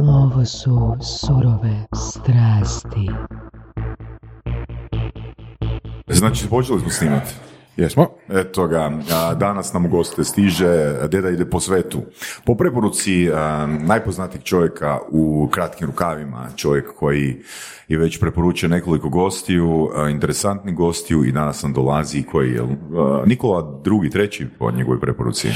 Ovo su surove strasti. Znači, počeli smo snimati. Jesmo? Eto ga, danas nam u goste stiže Deda ide po svetu. Po preporuci najpoznatijeg čovjeka u kratkim rukavima, čovjek koji je već preporučio nekoliko gostiju, interesantnih gostiju i danas nam dolazi koji je Nikola drugi, treći po njegovoj preporuci.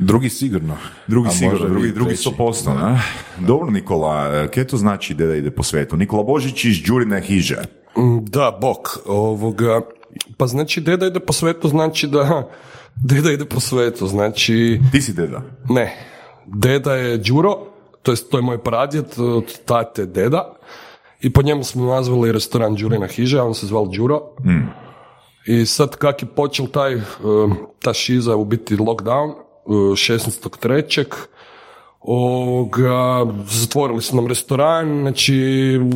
Drugi sigurno. Drugi A sigurno, drugi, drugi treći. 100%, ne? Dobro Nikola, kaj to znači Deda ide po svetu? Nikola Božić iz Đurine hiže. Mm, Da, bok, ovoga, pa znači deda ide po svetu, znači da deda ide po svetu, znači, Ti si Deda. ne, deda je Đuro, to jest to je moj pradjed od tate deda i po njemu smo nazvali restoran Đurina hiža, on se zval Đuro. I sad kak je počel taj, um, ta šiza u biti lockdown, 16.3. Ovoga, zatvorili su nam restoran, znači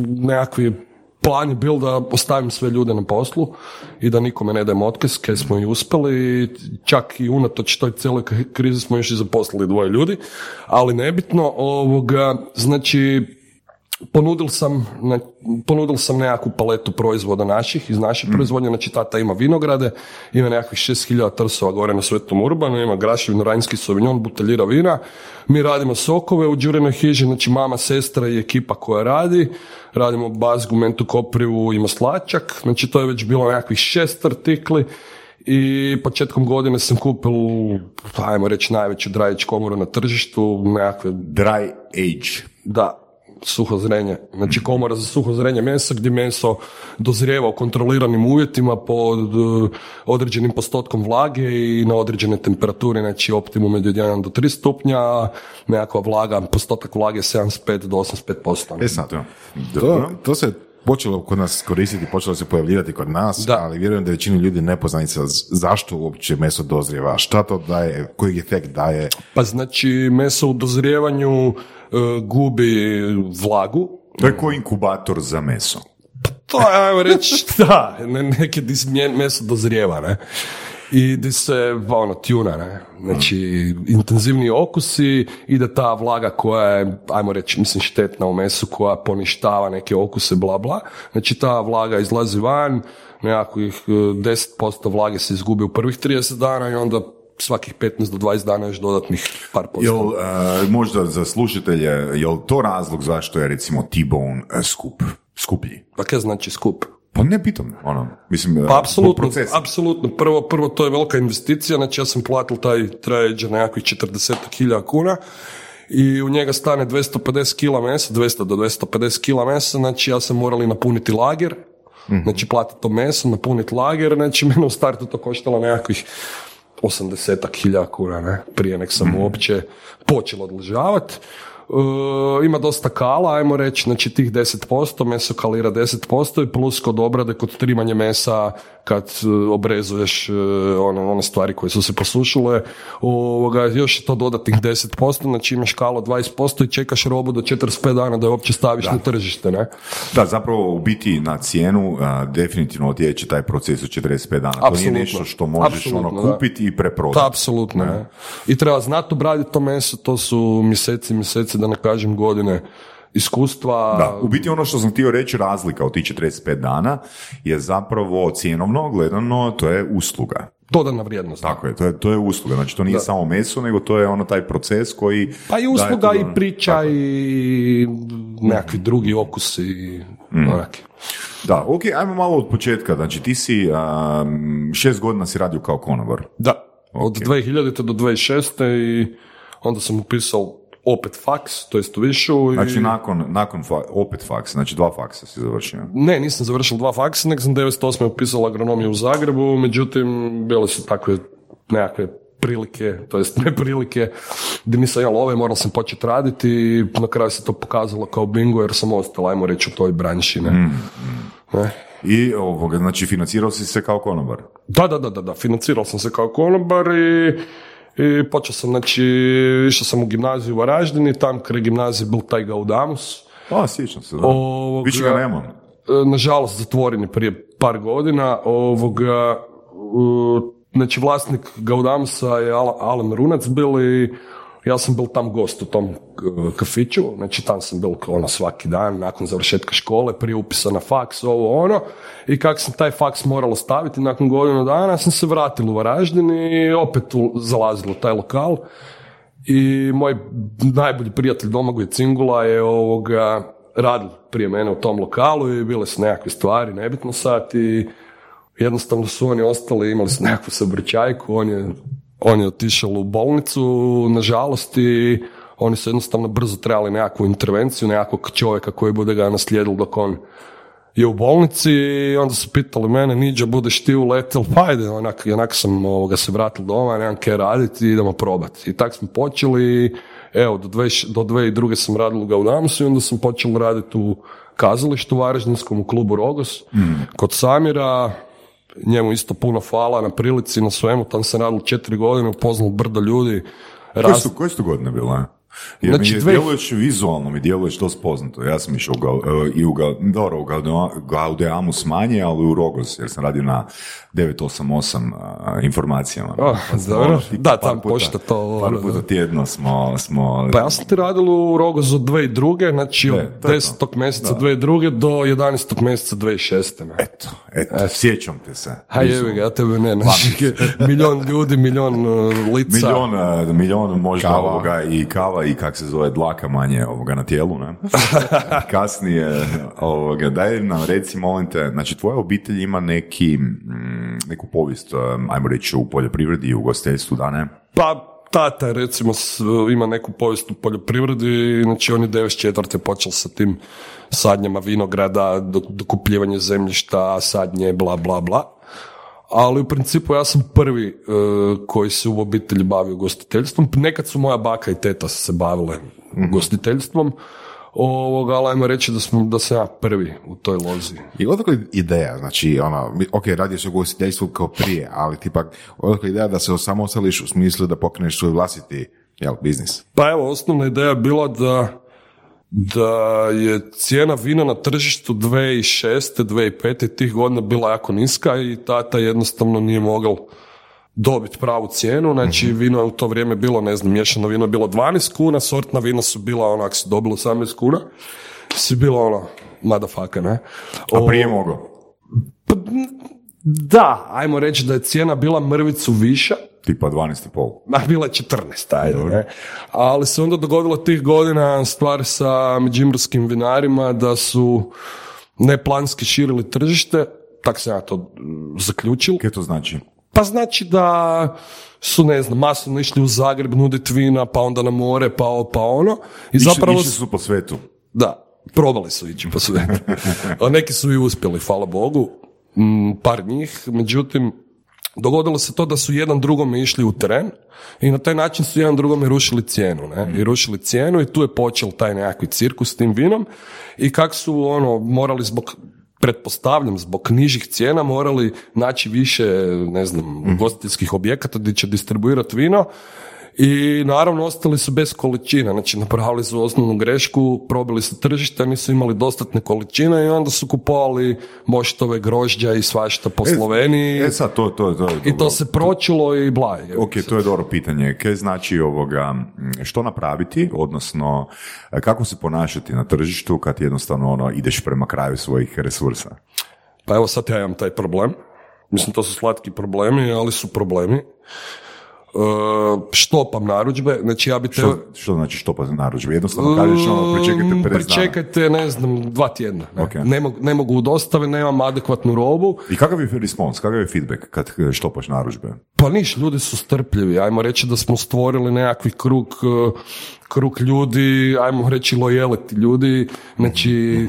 nekakvi plan je bil da ostavim sve ljude na poslu i da nikome ne dajem otkaz, kaj smo i uspjeli, čak i unatoč toj cijeloj krizi smo još i zaposlili dvoje ljudi, ali nebitno, ovoga, znači ponudil sam, ponudil sam nekakvu paletu proizvoda naših, iz naše proizvodnje, znači tata ima vinograde, ima nekakvih 6000 trsova gore na Svetom Urbanu, ima graševino ranjski sauvignon, buteljira vina, mi radimo sokove u Đurenoj hiži, znači mama, sestra i ekipa koja radi, radimo bazgu, mentu koprivu i maslačak, znači to je već bilo nekakvih šest artikli, i početkom godine sam kupil, ajmo reći, najveću drajić komoru na tržištu, nekakve Dry age. da, suho zrenje. Znači komora za suho zrenje mesa gdje meso dozrijeva u kontroliranim uvjetima pod uh, određenim postotkom vlage i na određene temperature, znači optimum je od 1 do 3 stupnja, nekakva vlaga, postotak vlage je 75 do 85%. E sad, ja. To, to se počelo kod nas koristiti, počelo se pojavljivati kod nas, Da. ali vjerujem da je većini ljudi nepoznanica z- zašto uopće meso dozrijeva, šta to daje, koji efekt daje. Pa znači meso u dozrijevanju uh, gubi vlagu, To je ko inkubator za meso. To je, ajmo reći, da, ne, neke di meso dozrijeva, ne. I di se, pa ono, tjuna, ne. Znači, intenzivniji okusi i da ta vlaga koja je, ajmo reći, mislim, štetna u mesu, koja poništava neke okuse, bla, bla. Znači, ta vlaga izlazi van, nekakvih eh, 10% vlage se izgubi u prvih 30 dana i onda svakih 15 do 20 dana još dodatnih par posto. Jel, e, možda za slušatelje, jel to razlog zašto je recimo T-bone e, skup, skuplji? Pa kaj znači skup? Pa ne pitam, ono, mislim, e, Pa apsolutno, apsolutno. Prvo, prvo to je velika investicija, znači ja sam platio taj trajeđer nekakvih 40.000 kuna i u njega stane 250 kila mesa, 200 do 250 kila mesa, znači ja sam morali napuniti lager, znači platiti to meso, napuniti lager, znači mene u startu to koštalo nekakvih 80 hiljada kuna, ne, prije nek sam uopće počeo odležavati. E, ima dosta kala, ajmo reći, znači tih 10%, meso kalira 10% i plus kod obrade, kod trimanja mesa, kad e, obrezuješ e, ono, one stvari koje su se posušile, ovoga, još je to dodatnih 10%, znači imaš kalo 20% i čekaš robu do 45 dana da je uopće staviš na tržište, ne? Da, zapravo u biti na cijenu a, definitivno otječe taj proces od 45 dana. To nije nešto što možeš ono Apsolutno, da. kupiti i preprodati. Da, apsolutno. ne. I treba znati obraditi to meso, to su mjeseci, mjeseci, da ne kažem godine iskustva. Da, u biti ono što sam htio reći, razlika od tih 45 dana je zapravo cjenovno gledano, to je usluga. Dodana vrijednost. Tako je, to je, to je usluga. Znači to nije samo meso, nego to je ono taj proces koji... Pa i usluga i dodanu- priča Tako i nekakvi drugi okusi i onaki. Da, ok, ajmo malo od početka. Znači ti si, um, šest godina si radio kao konobar. Da, od 2000. do 2006. i onda sam upisao opet faks, to jest u višu. i- Znači nakon, nakon fa- opet faks, znači dva faksa si završio. Ne, nisam završil dva faksa, nego sam 98. upisao agronomiju u Zagrebu, međutim, bile su takve nekakve prilike, to jest neprilike, gdje nisam imao love, moral sam početi raditi i na kraju se to pokazalo kao bingo jer sam ostao, ajmo reći, u toj branši. Ne? Ne? I ovoga, znači financirao si se kao konobar. Da, da, da, da, da, financirao sam se kao konobar i, i počeo sam, znači, išao sam u gimnaziju u Varaždini, tam kraj gimnazije bil taj Gaudamus, A, sjećam se, da. Ovoga- Više ga nema. E, nažalost zatvoren je prije par godina ovoga e, znači vlasnik Gaudamusa je Al- Alen Runac bili Ja sam bil tam gost u tom k- kafiću, znači tam sam bil ono svaki dan, nakon završetka škole, prije upisa na faks, ovo ono, i kako sam taj faks moral ostaviti, nakon godinu dana sam se vratio u Varaždin i opet u, zalazil u taj lokal. I moj najbolji prijatelj Domagoj Cingula je ovoga radil prije mene u tom lokalu i bile su nekakve stvari, nebitno sad i jednostavno su oni ostali, imali su nekakvu saobraćajku, on je, on je otišao u bolnicu, nažalost, i oni su jednostavno brzo trebali nekakvu intervenciju, nekakvog čovjeka koji bude ga naslijedil dok on je u bolnici i onda su pitali mene, Niđa, budeš ti uletel, pa ajde, onak, i onak sam ovoga, se vratil doma, nemam kaj raditi, idemo probati. I tak smo počeli, i evo, do, dve, do 2002. sam radil u Gaudamusu i onda sam počeo raditi u kazalištu Varaždinskom, u klubu Rogos, kod Samira, njemu isto puno hvala na prilici, na svemu, tam sam radil četiri godine, upoznal brdo ljudi, Koje raz, su, koje su godine bile? Jer Znači, mi je, dve- djeluješ vizualno, mi djeluješ to spoznato. Ja sam išao u, Gal- e, i u, Gal- dobro, u Gaudea- Gaudeamus manje, ali u Rogos, jer sam radio na 988 a, informacijama. Oh, Pa dobro. ono, ti Da, tam puta- pošta to, Par ono, puta tjedno smo... smo Pa ja sam ti radil u Rogozu od 2002. Znači od Ne, to je to. 10. mjeseca 2002. do 11. mjeseca 2006. Ne. Eto, eto, sjećam te se. Ha jevi ga, ja tebe ne, znači, milion ljudi, milion uh, lica. Milion, a, milion možda Kava. ovoga i kava i kak se zove dlaka manje ovoga na tijelu, ne? Kasnije, ovoga, daj nam reci, molim te, znači tvoja obitelj ima neki, mm, neku povijest, ajmo reći, u poljoprivredi i u ugostiteljstvu, da ne? Pa tata recimo ima neku povijest u poljoprivredi, znači on je 94. počeo sa tim sadnjama vinograda, dok- dokupljivanje zemljišta, sadnje, bla, bla, bla. Ali u principu ja sam prvi e, koji se u obitelji bavio gostiteljstvom. Nekad su moja baka i teta se bavile gostiteljstvom, ovoga, ali ajmo reći da, smo, da sam ja prvi u toj lozi. I odakle ideja, znači, ono, mi- ok, radi se o ugostiteljstvu kao prije, ali tipak, odakle ideja da se osamostališ u smislu da pokreneš svoj vlastiti, jel, biznis? Pa evo, osnovna ideja je bila da, da je cijena vina na tržištu 2006. 2005. tih godina bila jako niska i tata jednostavno nije mogao dobiti pravu cijenu, znači vino je u to vrijeme bilo, ne znam, miješano vino je bilo 12 kuna, sortna vina su bila, ako si dobilo 18 kuna, si bilo ono, motherfucker, ne? A prije mogao? Da, ajmo reći da je cijena bila mrvicu viša, Tipa 12,5. Ma, bila je 14, ajde, ne? Ali se onda dogodilo tih godina stvar sa međimurskim vinarima da su neplanski širili tržište, tak sam ja to zaključil. Kaj to znači? Pa znači da su, ne znam, masovno išli u Zagreb nuditi vina, pa onda na more, pa ovo, pa ono. I Išli- zapravo... išli su po svetu. Da, probali su ići po svijetu. A neki su i uspjeli, hvala Bogu, mm, par njih, međutim, dogodilo se to da su jedan drugome išli u teren i na taj način su jedan drugome rušili cijenu, ne? I rušili cijenu i tu je počeo taj nekakvi cirkus s tim vinom i kak su ono morali zbog pretpostavljam zbog nižih cijena morali naći više, ne znam, ugostiteljskih objekata gdje će distribuirati vino i naravno ostali su bez količina, znači napravili su osnovnu grešku, probili su tržište, nisu imali dostatne količine i onda su kupovali moštove grožđa i svašta po Sloveniji E sad, to, to, to je i dobro. to se pročilo i blaj. Ok, to je dobro pitanje. Kaj znači ovoga, što napraviti, odnosno e, kako se ponašati na tržištu kad jednostavno ono, ideš prema kraju svojih resursa? Pa evo sad ja imam taj problem. Mislim, to su slatki problemi, ali su problemi. E, štopam narudžbe, znači ja bi te... Što, što znači što pa narudžbe? Jednostavno kažeš ono, pričekajte 50 dana. Pričekajte, ne znam, dva tjedna. Ne, Ok. ne, mogu, ne mogu u dostave, nemam adekvatnu robu. I kakav je respons, kakav je feedback kad e, štopaš narudžbe? Pa niš, ljudi su strpljivi, ajmo reći da smo stvorili nekakvi krug, eh, krug ljudi, ajmo reći lojality ljudi, znači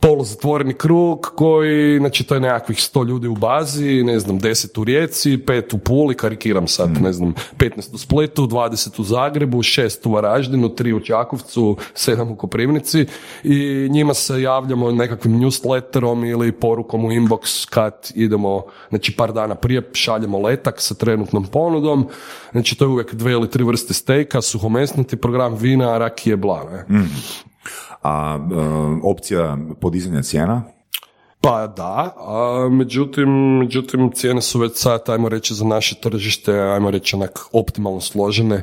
poluzatvoreni krug koji, znači to je nekakvih 100 ljudi u bazi, ne znam, 10 u Rijeci, 5 u Puli, karikiram sad, ne znam, 15 u Splitu, 20 u Zagrebu, 6 u Varaždinu, 3 u Čakovcu, 7 u Koprivnici i njima se javljamo nekakvim newsletterom ili porukom u inbox kad idemo, znači par dana prije šaljemo letak sa trenutnom ponudom, znači to je uvijek dve ili tri vrste stejka, suhomesniti program vina, rakije, bla, ne? A e, opcija podizanja cijena? Pa da, a međutim, međutim cijene su već sad, ajmo reći, za naše tržište, ajmo reći onak optimalno složene,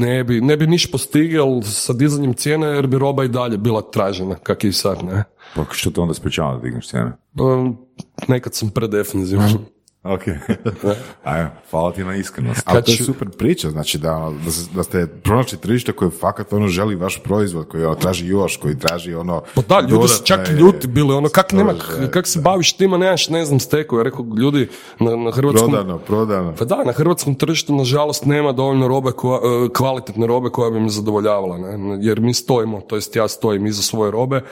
ne bi, ne bi niš postigel sa dizanjem cijene jer bi roba i dalje bila tražena, kak i sad, ne. Pa što te onda sprečava da digneš cijene? Um, nekad sam predefenzivan. Ok. Ajde, hvala ti na iskrenost. Ali to je super priča, znači da, da, ste pronašli tržište koje fakat ono želi vaš proizvod, koji ono, traži još, koji traži ono... Pa da, ljudi su čak ljuti bili, ono, kak, nema, kak se baviš tima, nemaš, ne znam, steku. Ja rekao, ljudi, na, na hrvatskom... Prodano, prodano. Pa da, na hrvatskom tržištu nažalost nema dovoljno robe, koja, e, kvalitetne robe koja bi me zadovoljavala, ne? jer mi stojimo, to jest ja stojim iza svoje robe, e,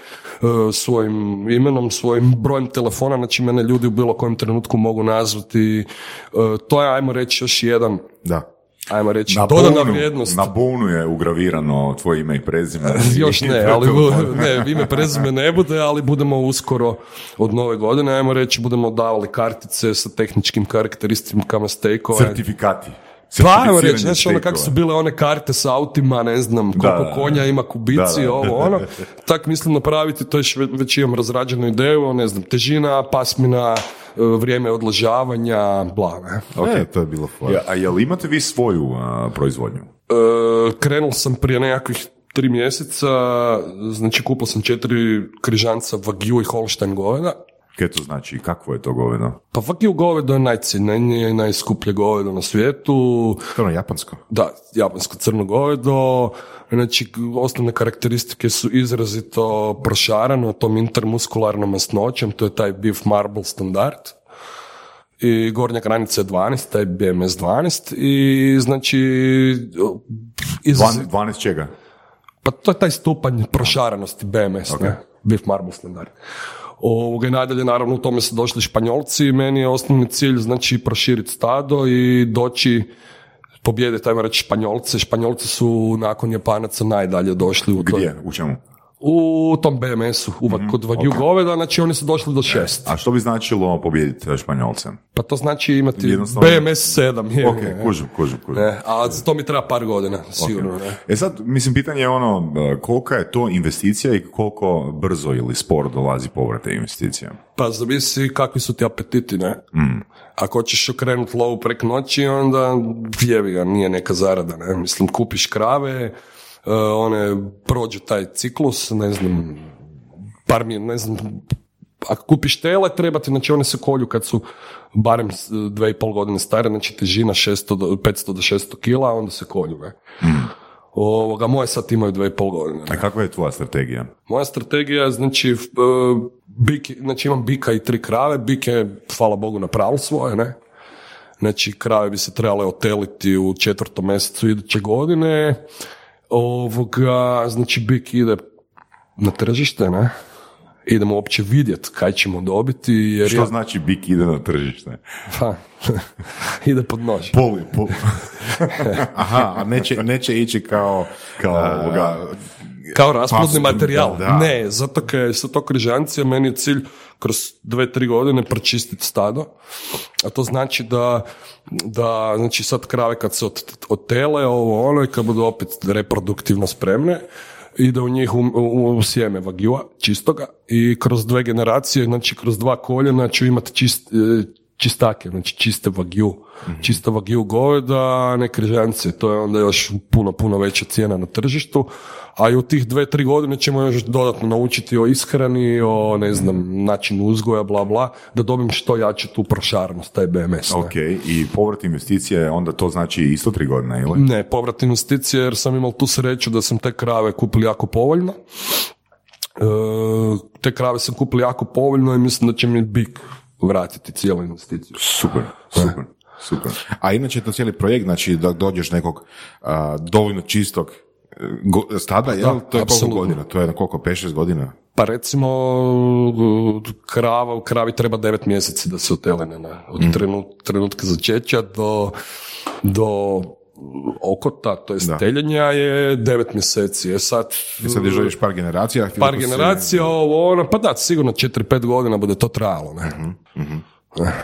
svojim imenom, svojim brojem telefona, znači mene ljudi u bilo kojem trenutku mogu nazvati, E, to je, ajmo reći, još jedan, Da. ajmo reći, Na dodana bonu, vrijednost. na bonu je ugravirano tvoje ime i prezime. Još ne, ali bu- ne, ime prezime ne bude, ali budemo uskoro od nove godine, ajmo reći, budemo davali kartice sa tehničkim karakteristikama stejkova. Certifikati. Pa ajmo reći, znaš ono kako su bile one karte sa autima, ne znam koliko Da, konja ima kubici, Da, da. ovo ono. Tak mislim napraviti, to još ve- već imam razrađenu ideju, ne znam, težina, pasmina, e, vrijeme odležavanja, bla, ne. E, to je bilo fora. Ja, a jel imate vi svoju a, proizvodnju? E, krenuo sam prije nekakvih tri mjeseca, znači kupio sam četiri križanca Wagyu i Holstein goveda. Kaj to znači? Kakvo je to govedo? Pa Wagyu govedo je najcjenjenije i najskuplje govedo na svijetu. Ono japansko. Da, japansko crno govedo, znači osnovne karakteristike su izrazito prošarano tom intermuskularnom masnoćem, to je taj beef marble standard. I gornja granica je 12, taj BMS 12 i znači iz, Dvan- 12 čega? pa to je taj stupanj prošaranosti BMS, ne? Beef marble standard. Ovoga nadalje, naravno, u tome su došli Španjolci i meni je osnovni cilj, znači, proširiti stado i doći pobijediti, ajmo reći, Španjolce. Španjolci su nakon Japanaca najdalje došli u, to, Gdje? U čemu? U tom BMS-u, u, kod Wagyu goveda, znači oni su došli do šest. A što bi značilo pobijediti Španjolce? Pa to znači imati Jednostavno- BMS 7. Je, Ok, je. kužu, kužu, kužu. Ne, a za to mi treba par godina, sigurno. Ne. E sad, mislim, pitanje je ono, e, kolika je to investicija i koliko brzo ili sporo dolazi povrat te investicije? Pa zavisi kakvi su ti apetiti, ne? Ako hoćeš okrenuti lovu prek noći, onda jebi ga, nije neka zarada, ne? Mislim, kupiš krave, e, one prođu taj ciklus, ne znam, par mi, ne znam, ako kupiš tele, treba ti, znači one se kolju kad su barem dve i pol godine stare, znači težina 600 do, 500 do 600 kila, onda se kolju, ne? Ovoga, moje sad imaju dve i pol godine. ne? A kakva je tvoja strategija? Moja strategija je, znači, e, bik, znači imam bika i tri krave, bik je, hvala Bogu, napravil svoje, ne? Znači, krave bi se trebale oteliti u četvrtom mjesecu iduće godine. Ovoga, znači, bik ide na tržište, ne? Idemo uopće vidjeti kaj ćemo dobiti, jer Što ja, znači bik ide na tržište? pa, ide pod nož. Poli, pol, Aha, a neće, neće ići kao... kao a, ovoga, Kao rasplodni materijal. da. Ne, zato kaj sa to križancija meni je cilj kroz dve, tri godine pročistiti stado. A to znači da, da znači sad krave kad se od, otele, ovo ono i kad budu opet reproduktivno spremne, ide u njih u, u, u sjeme vagiua, čistoga i kroz dve generacije, znači kroz dva koljena ću imati čist, e, čistake, znači čiste vagiju, čista vagiju goveda, ne križance, to je onda još puno, puno veća cijena na tržištu, a i u tih dve, tri godine ćemo još dodatno naučiti o ishrani, o ne znam, načinu uzgoja, bla, bla, da dobim što jače tu prošarnost, taj BMS. ne. ok, i povrat investicije, onda to znači isto tri godine, ili? Ne, povrat investicije jer sam imao tu sreću da sam te krave kupili jako povoljno. E, te krave sam kupili jako povoljno i mislim da će mi bik vratiti cijelu investiciju. Super, super, super. A inače to cijeli projekt, znači da dođeš nekog a, dovoljno čistog e, go- stada, jel? To je koliko godina? To je na koliko, 5-6 godina? Pa recimo krava, u kravi treba devet mjeseci da se otelene. Ne? Od trenu- trenutka začeća do, do okota, to je Da. teljenja je devet mjeseci. Je sad, I sad je želiš par generacija. htjeli par se- generacija, ovo, ono, pa da, sigurno 4-5 godina bude to trajalo. Ne?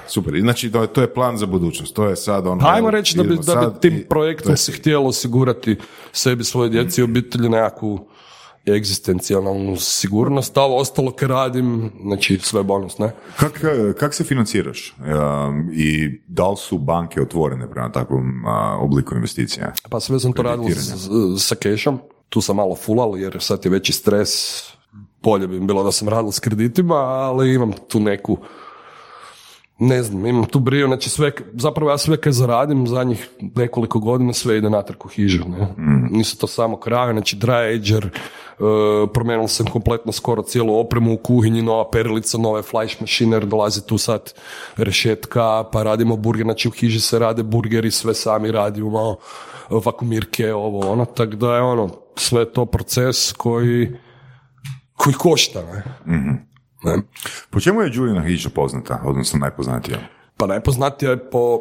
Super, I znači to je, to je plan za budućnost, to je sad ono... Pa ajmo reći da bi, da bi tim projektom je- se htjelo osigurati sebi, svoje djeci i obitelji nekakvu egzistencijalnu sigurnost, a ovo ostalo kad radim, znači sve bonus, ne? Kak, kak se financiraš? Um, I da li su banke otvorene prema takvom obliku investicija? Pa sve sam to radio sa kešom, tu sam malo fulal jer sad je veći stres, bolje bi bilo da sam radio s kreditima, ali imam tu neku ne znam, imam tu briju, znači sve, zapravo ja sve kad zaradim zadnjih nekoliko godina sve ide natrag u hižu, ne? Nisu to samo kraje, znači dry ager, uh, promijenili sam kompletno skoro cijelu opremu u kuhinji, nova perilica, nove flash mašine, jer dolazi tu sad rešetka, pa radimo burger, znači u hiži se rade burgeri, sve sami radimo, vakumirke, ovo, ono, tako da je ono, sve to proces koji, koji košta, ne? Ne? Po čemu je Đurina hiža poznata, odnosno najpoznatija? Pa najpoznatija je po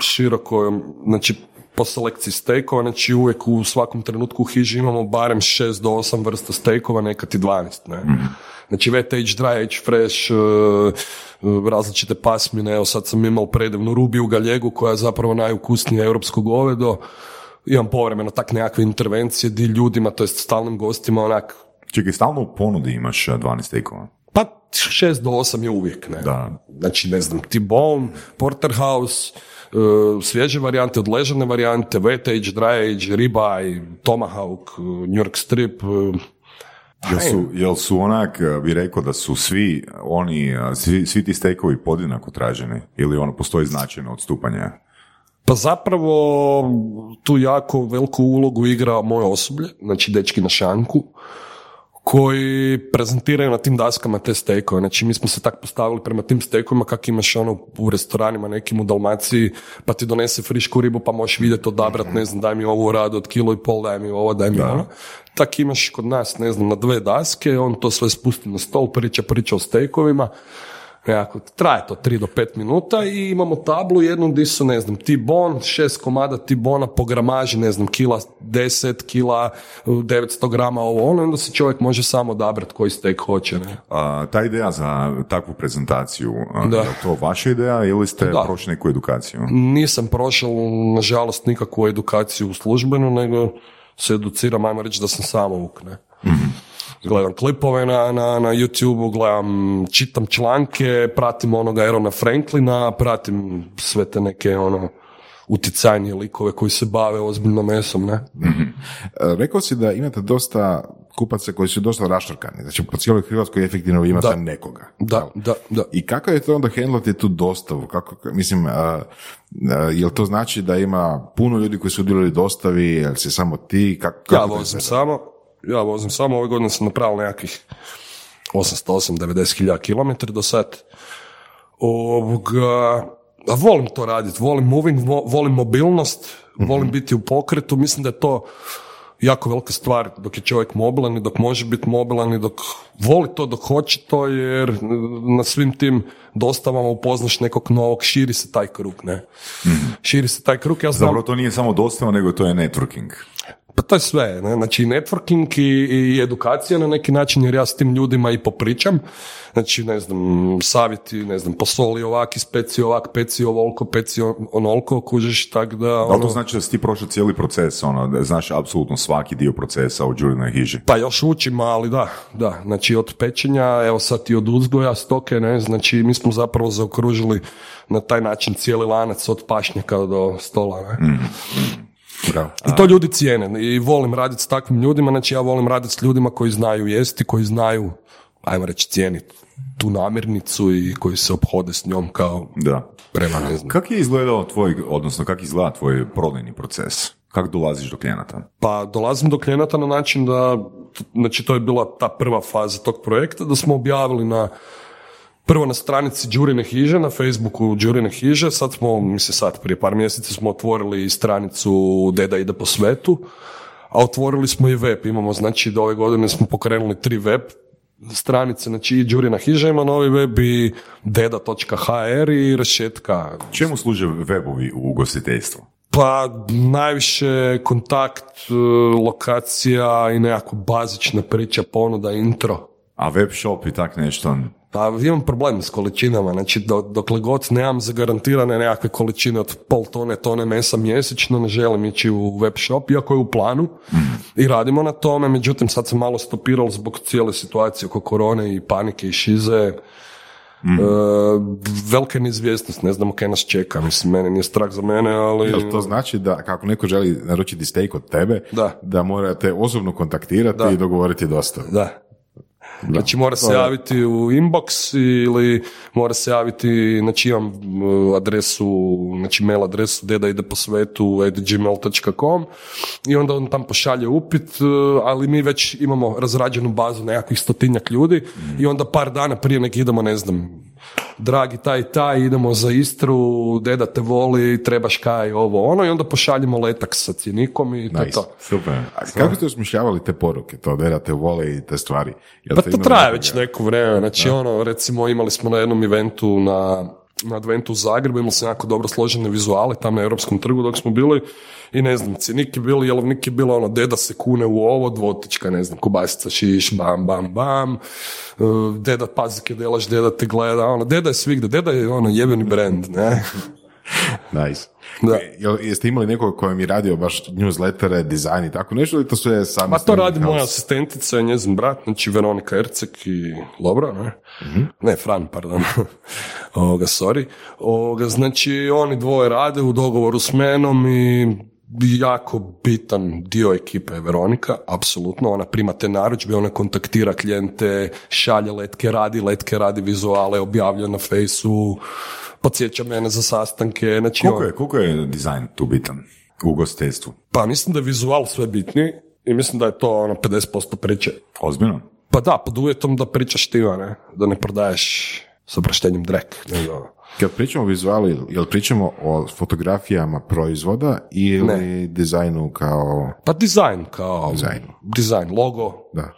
širokoj, znači po selekciji stejkova, znači uvijek u svakom trenutku u hiži imamo barem 6 do 8 vrsta stejkova, nekad i 12, ne. Znači wet age, dry age, fresh, uh, uh, različite pasmine, evo sad sam imao predivnu rubiju galjegu koja je zapravo najukusnije europsko govedo, imam povremeno tak nekakve intervencije di ljudima, to jest stalnim gostima onak, Čekaj, stalno u ponudi imaš a, 12 stejkova. Pa 6 do 8 je uvijek, ne. Da. Znači, ne znam, T-bone, porterhouse, uh, svježe varijante, odležane varijante, wet age, dry age, ribeye, tomahawk, uh, New York strip, uh, Jel su, jel su onak, bi rekao da su svi oni, svi, svi ti stejkovi podjednako traženi? Ili ono, postoji značajno odstupanje? Pa zapravo tu jako veliku ulogu igra moje osoblje, znači dečki na šanku, koji prezentiraju na tim daskama te stekove. Znači mi smo se tak postavili prema tim stekovima kak imaš ono u restoranima nekim u Dalmaciji, pa ti donese frišku ribu pa možeš vidjeti odabrat, ne znam, daj mi ovu radu od kilo i pol, daj mi ovo, daj mi ono. Tak imaš kod nas, ne znam, na dve daske, on to sve spusti na stol, priča, priča o stekovima, nekako, traje to 3 do 5 minuta i imamo tablu jednu gdje su, ne znam, tibon, šest komada tibona po gramaži, ne znam, kila 10, kila 900 grama, ovo ono, onda se čovjek može samo odabrati koji stek hoće, ne. A, ta ideja za takvu prezentaciju, Da. je to vaša ideja ili ste Da. prošli neku edukaciju? Nisam prošao, nažalost, nikakvu edukaciju službenu, nego se educiram, ajmo reći da sam samouk, ne. Gledam klipove na, na, na YouTube, gledam, čitam članke, pratim onoga Erona Franklina, pratim sve te neke ono uticajnije likove koji se bave ozbiljno mesom, ne? E, Rekao si da imate dosta kupaca koji su dosta raštrkani, znači po cijeloj Hrvatskoj efektivno imate Da. nekoga. Da, da, da. I kako je to onda hendlati tu dostavu? Kako, mislim, a, a, jel to znači da ima puno ljudi koji su udjelovali dostavi, jel si samo ti? Kako, Ja kako to vozim samo, ja vozim samo, ove godine sam napravio nekakvih 808-90 hiljada kilometara do sad. Ovoga, a volim to raditi, volim moving, vo- volim mobilnost, volim biti u pokretu, mislim da je to jako velika stvar dok je čovjek mobilan i dok može biti mobilan i dok voli to, dok hoće to, jer na svim tim dostavama upoznaš nekog novog, širi se taj krug, ne? Širi se taj krug, ja znam... Zapravo to nije samo dostava, nego to je networking. Pa to je sve, ne? znači networking i, i edukacija na neki način jer ja s tim ljudima i popričam, znači ne znam, savjeti, ne znam, posoli ovak, ispeci ovak, peci ovoliko, peci on- onoliko, kužiš, tak da... Ono, to znači da si ti prošao cijeli proces, ono, da znaš apsolutno svaki dio procesa u Đurinoj hiži? Pa još učim, ali da, da, znači od pečenja, evo sad i od uzgoja stoke, ne, znači mi smo zapravo zaokružili na taj način cijeli lanac od pašnjaka do stola, ne. Bravo. I to ljudi cijene i volim raditi s takvim ljudima, znači ja volim raditi s ljudima koji znaju jesti, koji znaju, ajmo reći, cijeniti tu namirnicu i koji se obhode s njom kao Da. prema, ne znam. Kako je izgledao tvoj, odnosno kako izgleda tvoj prodajni proces? Kako dolaziš do klijenata? Pa dolazim do klijenata na način da, znači to je bila ta prva faza tog projekta, da smo objavili na prvo na stranici Đurine hiže, na Facebooku Đurine hiže, sad smo, mislim sad prije par mjeseci smo otvorili stranicu Deda ide po svetu, a otvorili smo i web, imamo znači do ove godine smo pokrenuli tri web stranice, znači i Đurina hiža ima novi web i deda.hr i rešetka Čemu služe webovi u ugostiteljstvu? pa najviše kontakt, e, lokacija i nekako bazična priča, ponuda, intro. A web shop i tak nešto, Pa imam problem s količinama, znači do, dokle god nemam zagarantirane nekakve količine od pol tone, tone mesa mjesečno, ne želim ići u web shop, iako je u planu i radimo na tome, međutim sad sam malo stopirao zbog cijele situacije oko korone i panike i šize, E, velika je neizvjesnost, ne znamo kaj nas čeka, mislim, mene nije strah za mene, ali... Jel to znači da kako neko želi naručiti steak od tebe, Da. morate osobno kontaktirati Da. i dogovoriti dosta. Da. Znači mora se javiti u inbox ili mora se javiti, znači imam uh, adresu, znači mail adresu deda ide po svetu at gmail.com i onda on tam pošalje upit, uh, ali mi već imamo razrađenu bazu nekakvih stotinjak ljudi i onda par dana prije nek idemo, ne znam, dragi taj taj, idemo za Istru, deda te voli, trebaš kaj, ovo, ono i onda pošaljemo letak sa cjenikom i Nice. to. super. A kako ste osmišljavali te poruke, to da te vole i te stvari? Jel Pa to traje već neko vrijeme, znači ono, recimo imali smo na jednom eventu na, na adventu u Zagrebu, imali smo jako dobro složene vizuale tam na Europskom trgu dok smo bili i ne znam, cjenik je bili, jelovnik je bilo ono, deda se kune u ovo, dvotička, ne znam, kubasica, šiš, bam, bam, bam, Uh, deda pazike delaš, deda te gleda, ono, deda je svigde, deda je ono, jebeni brand, ne? Nice. Da. Jel, jeste imali nekog kojem je radio baš newslettere, dizajn i tako nešto ili to sve sami? Ma to ste radi moja asistentica, i njezin brat, znači Veronika Ercek i Lobra, ne? Ne, Fran, pardon. Ovoga, sorry. Ovoga, znači, oni dvoje rade u dogovoru s menom i jako bitan dio ekipe je Veronika, apsolutno, ona prima te narudžbe, ona kontaktira klijente, šalje letke, radi letke, radi vizuale, objavlja na fejsu, podsjeća mene za sastanke, znači Koliko on- je, koliko je dizajn tu bitan u ugostiteljstvu? pa mislim da je vizual sve bitniji i mislim da je to ono 50% priče. Ozbiljno? Pa da, pod uvjetom da pričaš ti, ne? Da ne prodaješ s oproštenjem drek. nego- Kad pričamo o vizualu, jel pričamo o fotografijama proizvoda ili Ne. dizajnu kao... Pa dizajn kao... Dizajn. Dizajn, logo, Da.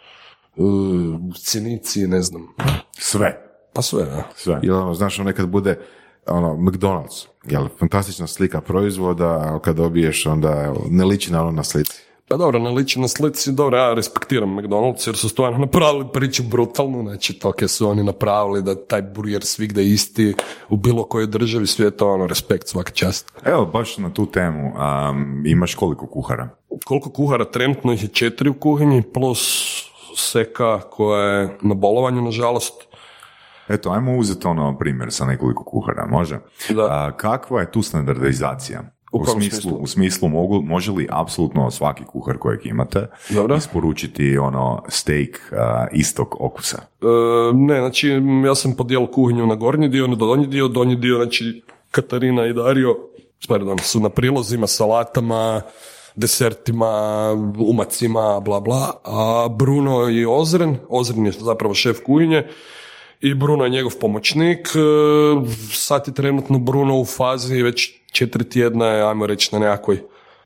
uh, cjenici, ne znam. Sve. Pa sve, da. Sve. Jel ono, znaš, ono nekad bude ono, McDonald's, jel, fantastična slika proizvoda, ali kad dobiješ onda evo, ne liči na ono na slici. Pa dobro, ne liči na slici, dobro, ja respektiram McDonald's jer su stvarno napravili priču brutalnu, znači to kaj su oni napravili da taj burger svigde isti u bilo kojoj državi svijeta, ono, respekt, svaka čast. Evo, baš na tu temu, um, imaš koliko kuhara? Koliko kuhara trenutno ih je četiri u kuhinji, plus seka koja je na bolovanju, nažalost. Eto, ajmo uzeti ono primjer sa nekoliko kuhara, može? Da. A, kakva je tu standardizacija? U kom smislu, smislu? u smislu mogu, može li apsolutno svaki kuhar kojeg imate Dobro. isporučiti ono steak a, istog okusa? E, ne, znači ja sam podijelio kuhinju na gornji dio, na donji dio, donji dio, znači Katarina i Dario, pardon, su na prilozima, salatama, desertima, umacima, bla bla, a Bruno i Ozren, Ozren je zapravo šef kuhinje, i Bruno je njegov pomoćnik. E, Sad je trenutno Bruno u fazi već četiri tjedna je, ajmo reći, na nekakvoj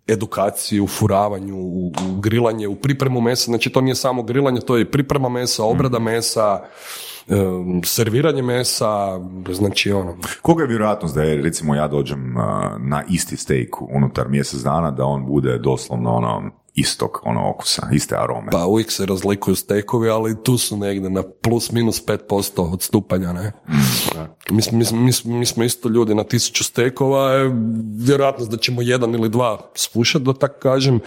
edukaciji, u furavanju, u, u grilanje, u pripremu mesa. Znači to nije samo grilanje, to je i priprema mesa, obrada mesa, em, serviranje mesa, znači ono. Koga je vjerojatnost da je, recimo, ja dođem na isti steak unutar mjesec dana, da on bude doslovno ono istog ono okusa, iste arome? Pa uvijek se razlikuju stekovi, ali tu su negdje na plus minus 5% odstupanja, ne? Mi, smo- mi, mi, mi smo isto ljudi na tisuću stekova, je vjerojatnost da ćemo jedan ili dva spušati, da tako kažem,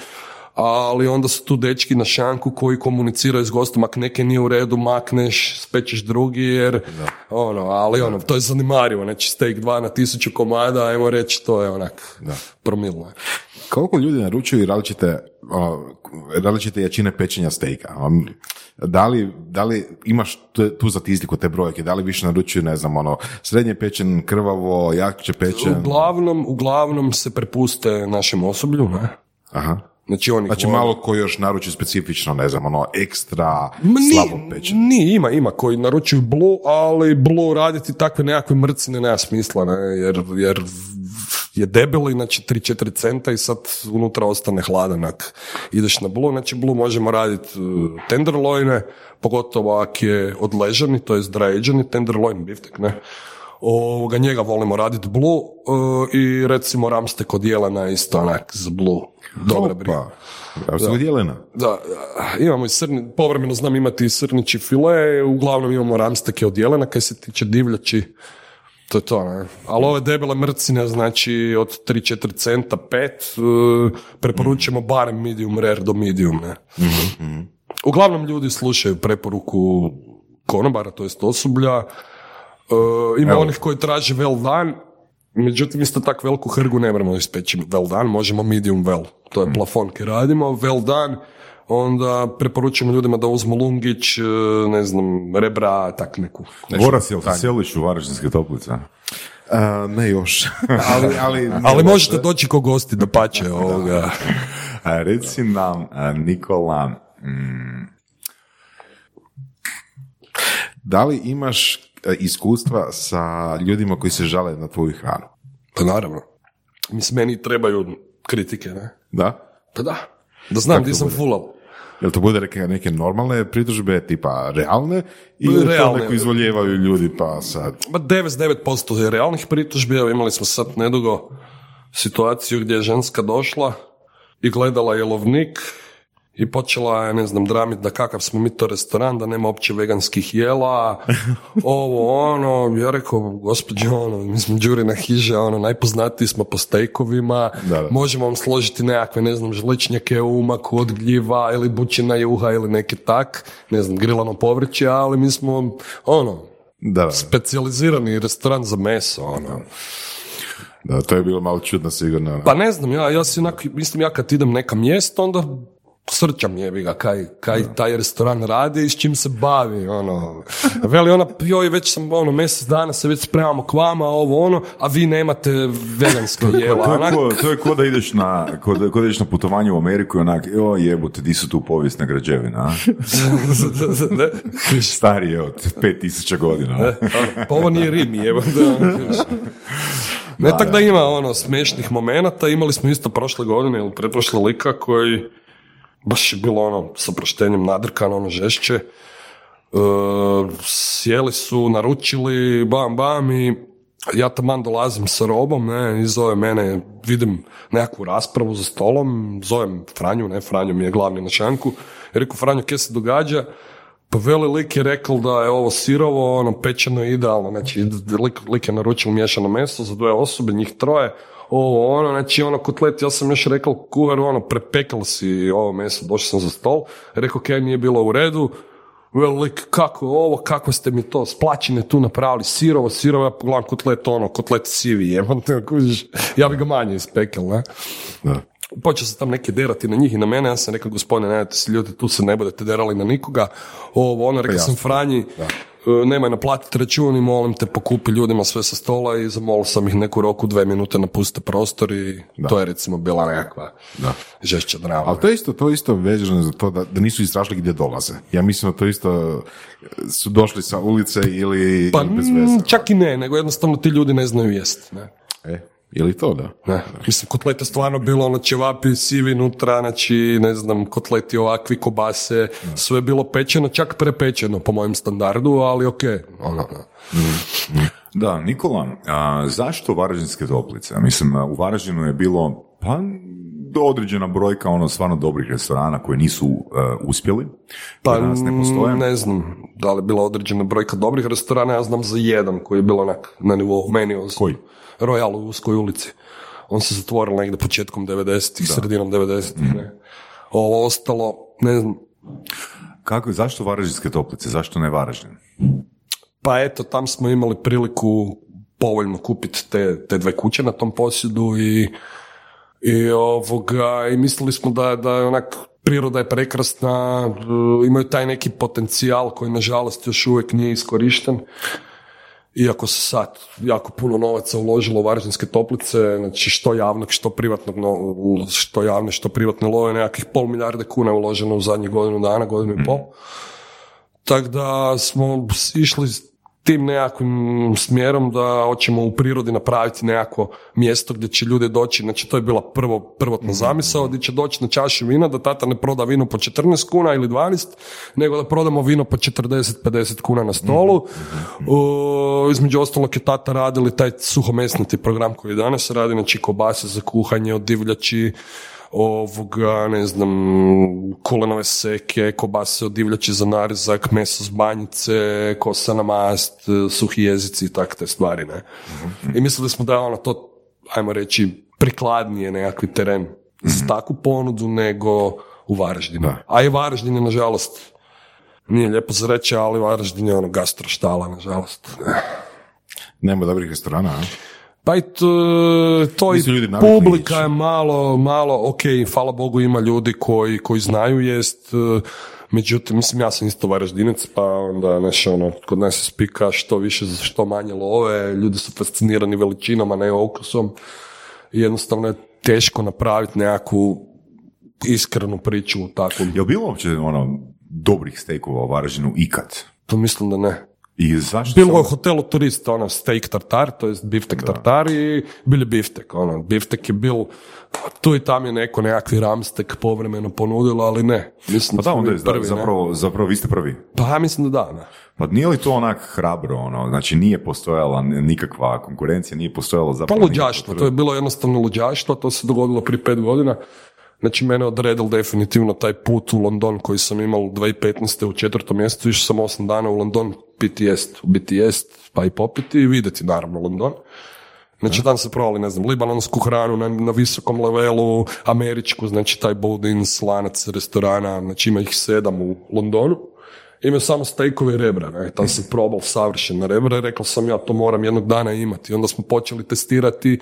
ali onda su tu dečki na šanku koji komuniciraju s gostom, ako neke nije u redu, makneš, spećeš drugi, jer, ono, ali ono, to je zanimarivo, znači steak dva na tisuću komada, ajmo reći, to je onak, promilno. je. Koliko ljudi naručuju različite, različite jačine pečenja stejka? Da li, da li imaš tu, tu statistiku, te brojke, da li više naručuju, ne znam, ono, srednje pečen, krvavo, jače pečen? Uglavnom, uglavnom se prepuste našem osoblju, ne? Aha. Znači oni Znači vole- malo ko još naruči specifično, ne znam, ono, ekstra, Ma nije- slabo pečen. Nije, ima, ima koji naručuju blue, ali blue raditi takve nekakve mrcine nema smisla, ne, jer, jer je debeli, znači 3-4 centa i sad unutra ostane hladan ako ideš na blue, znači blue možemo raditi uh, tenderloine, pogotovo ako je odležani, to je dry ageni tenderloin biftek, ne, Ovoga, njega volimo raditi Blue e, i recimo Ramste kod Jelena isto onak za Blue. Dobra briga. Pa, ja Jelena. Da, imamo i srni, povremeno znam imati i srnići file, uglavnom imamo ramsteke od jelena, kaj se tiče divljači, to je to, ne. Ali ove debele mrcine, znači od 3-4 centa, 5, uh, preporučujemo barem medium rare do medium, ne. Uglavnom ljudi slušaju preporuku konobara, to jest osoblja. Uh, ima onih koji traže well done, međutim isto tak veliku hrgu ne moramo ispeći well done, možemo medium well. To je plafon koji radimo, well done, onda preporučujemo ljudima da uzmu lungić, uh, ne znam, rebra, tak neku. Goras, jel ti seliš u Varaždinske toplice? A, ne još. ali, ali, Ali možete doći ko gosti da pače ovoga. A, reci nam, Nikola, mm, Da li imaš e, iskustva sa ljudima koji se žale na tvoju hranu? Pa naravno. Mislim, meni trebaju kritike, ne? Da? Pa da. Da znam gdje to sam fulal. Jel to bude neke, neke normalne pritužbe, tipa realne, ili to Realne. neko izvoljevaju ljudi pa sad... Ma 99% je realnih pritužbi, evo imali smo sad nedugo situaciju gdje je ženska došla i gledala jelovnik i počela je, ne znam, dramit da kakav smo mi to restoran, da nema opće veganskih jela, ovo, ono, ja rekao, gospođo, ono, mi smo Đurina hiža, ono, najpoznatiji smo po stejkovima, Da, da. možemo vam složiti nekakve, ne znam, žličnjake u umaku od gljiva ili bućina juha ili neki tak, ne znam, grilano povrće, ali mi smo, ono, Da, da, specijalizirani restoran za meso, ono. da, to je bilo malo čudno sigurno. Pa ne znam, ja, ja si onak, mislim, ja kad idem neka mjesto, onda srćam jebi ga, kaj, kaj taj restoran radi i s čim se bavi, ono. Veli ona, joj, već sam, ono, mjesec dana se već spremamo k vama, ovo, ono, a vi nemate veganske jela. to, je ko, to je ko da ideš na, ko da, ko da ideš na putovanje u Ameriku i onak, o jebote, di su tu povijesne građevine, a? Stari je od 5000 godina. a? pa ovo nije Rim, jebo. Da, ne, tako da ima ono smešnih momenata, imali smo isto prošle godine ili pretprošle lika koji baš je bilo ono sa proštenjem nadrkano, ono žešće. E, sjeli su, naručili, bam, bam i ja taman dolazim sa robom, ne, i zove mene, vidim nekakvu raspravu za stolom, zovem Franju, ne, Franju mi je glavni na šanku, i rekao, Franjo, kje se događa? Pa veli lik je rekao da je ovo sirovo, ono, pečeno je idealno, znači lik, lik je naručio miješano meso za dvoje osobe, njih troje, ovo, ono, znači ono kotlet, ja sam još rekao kuharu, ono, prepekal si ovo meso, došao sam za stol, rekao, kaj nije bilo u redu, Veli lik, kako je ovo, kako ste mi to splačine tu napravili, sirovo, sirovo, ja pogledam kotlet, ono, kotlet sivi, jebate, kužiš, ja bi ga manje ispekal, ne? Da. Počeo se tam neki derati na njih i na mene, ja sam rekao, gospodine, nemojte se ljudi, tu se ne budete derali na nikoga. Ovo, ono, rekao sam Franji, nemoj naplatiti račun i molim te pokupi ljudima sve sa stola i zamolio sam ih neku roku, dve minute napuste prostor i to je recimo bila nekakva Da. žešća drama. Ali to je isto, to isto vezano za to da, da nisu istražili gdje dolaze. Ja mislim da to isto su došli sa ulice ili, Pa ili bez veze. čak i ne, nego jednostavno ti ljudi ne znaju jest. Ne? E, je li to da? Ne. Mislim, kotlete stvarno bilo ono ćevapi sivi nutra, znači, ne znam, kotleti ovakvi, kobase, sve je bilo pečeno, čak prepečeno po mojem standardu, ali ok, ono, Da, Nikola, a, zašto Varaždinske toplice? Mislim, u Varaždinu je bilo, pa, određena brojka ono stvarno dobrih restorana koji nisu e, uspjeli, Pa danas ne postoje. mm, ne znam da li je bila određena brojka dobrih restorana, ja znam za jedan koji je bilo onak na nivou meni. Koji? Royal u Uskoj ulici. On se zatvoril negdje početkom 90-ih, sredinom 90-ih. Mhm. Ne. Ovo ostalo, ne znam, Kako, zašto Varaždinske toplice? Zašto ne Varaždin? Pa eto, tam smo imali priliku povoljno kupiti te, te dve kuće na tom posjedu i, i, ovoga, i mislili smo da, da je onak priroda je prekrasna, e, imaju taj neki potencijal koji nažalost još uvijek nije iskorišten. Iako se sad jako puno novaca uložilo u Varaždinske toplice, znači što javnog, što privatnog, no, što javne, što privatne love, nekakvih pol milijarde kuna je uloženo u zadnjih godinu dana, godinu i pol. Tako da smo išli tim nekakvim smjerom da hoćemo u prirodi napraviti nekako mjesto gdje će ljudi doći, znači to je bila prvo, prvotna zamisao, gdje će doći na čašu vina, da tata ne proda vino po 14 kuna ili 12, nego da prodamo vino po 40-50 kuna na stolu. O, između ostalog je tata radili taj suhomesnati program koji danas radi, znači kobase za kuhanje od divljači, ovoga, ne znam, kulenove seke, kobase od divljači za narezak, meso s banjice, kosa na mast, suhi jezici i takve te stvari, ne. I mislili smo da je ono to, ajmo reći, prikladnije nekakvi teren za takvu ponudu nego u Varaždinu. A i Varaždin je, nažalost, nije lijepo za reći, ali Varaždin je ono gastroštala, nažalost. Nema dobrih restorana, a? Pa i to, to i publika je malo, malo, ok, hvala Bogu ima ljudi koji, koji znaju jest, e, međutim, mislim, ja sam isto varaždinac, pa onda, znaš, ono, kod nas se spika što više, što manje love, ljudi su fascinirani veličinom, a ne okusom, jednostavno je teško napraviti nekakvu iskrenu priču u takvom, Je bilo uopće ono, dobrih stekova u Varaždinu ikad? to mislim da ne. I zašto Bilo je u samo- hotelu turist, ono, steak tartar, to je biftek tartar i bili biftek, ono, biftek je bil, tu i tam je neko nekakvi ramstek povremeno ponudilo, ali ne. Mislim Pa da, onda je prvi, ne. zapravo, zapravo vi ste prvi. Pa ja mislim da da, ne. Pa nije li to onak hrabro, ono, znači nije postojala nikakva konkurencija, nije postojalo Pa zapravo... luđaštvo, nikakvo- to je bilo jednostavno luđaštvo, to se dogodilo prije pet godina. Znači, mene odredil definitivno taj put u London koji sam imal 2015. u četvrtom mjesecu, išao sam osam dana u London piti jest, u biti jest, pa i popiti i vidjeti naravno London. Znači, tam se provali, ne znam, libanonsku hranu na, na visokom levelu, američku, znači taj Boudin's lanac restorana, znači ima ih sedam u Londonu. Imaju samo stejkove rebra, ne? tam sam probao savršena rebra i rekao sam ja to moram jednog dana imati. Onda smo počeli testirati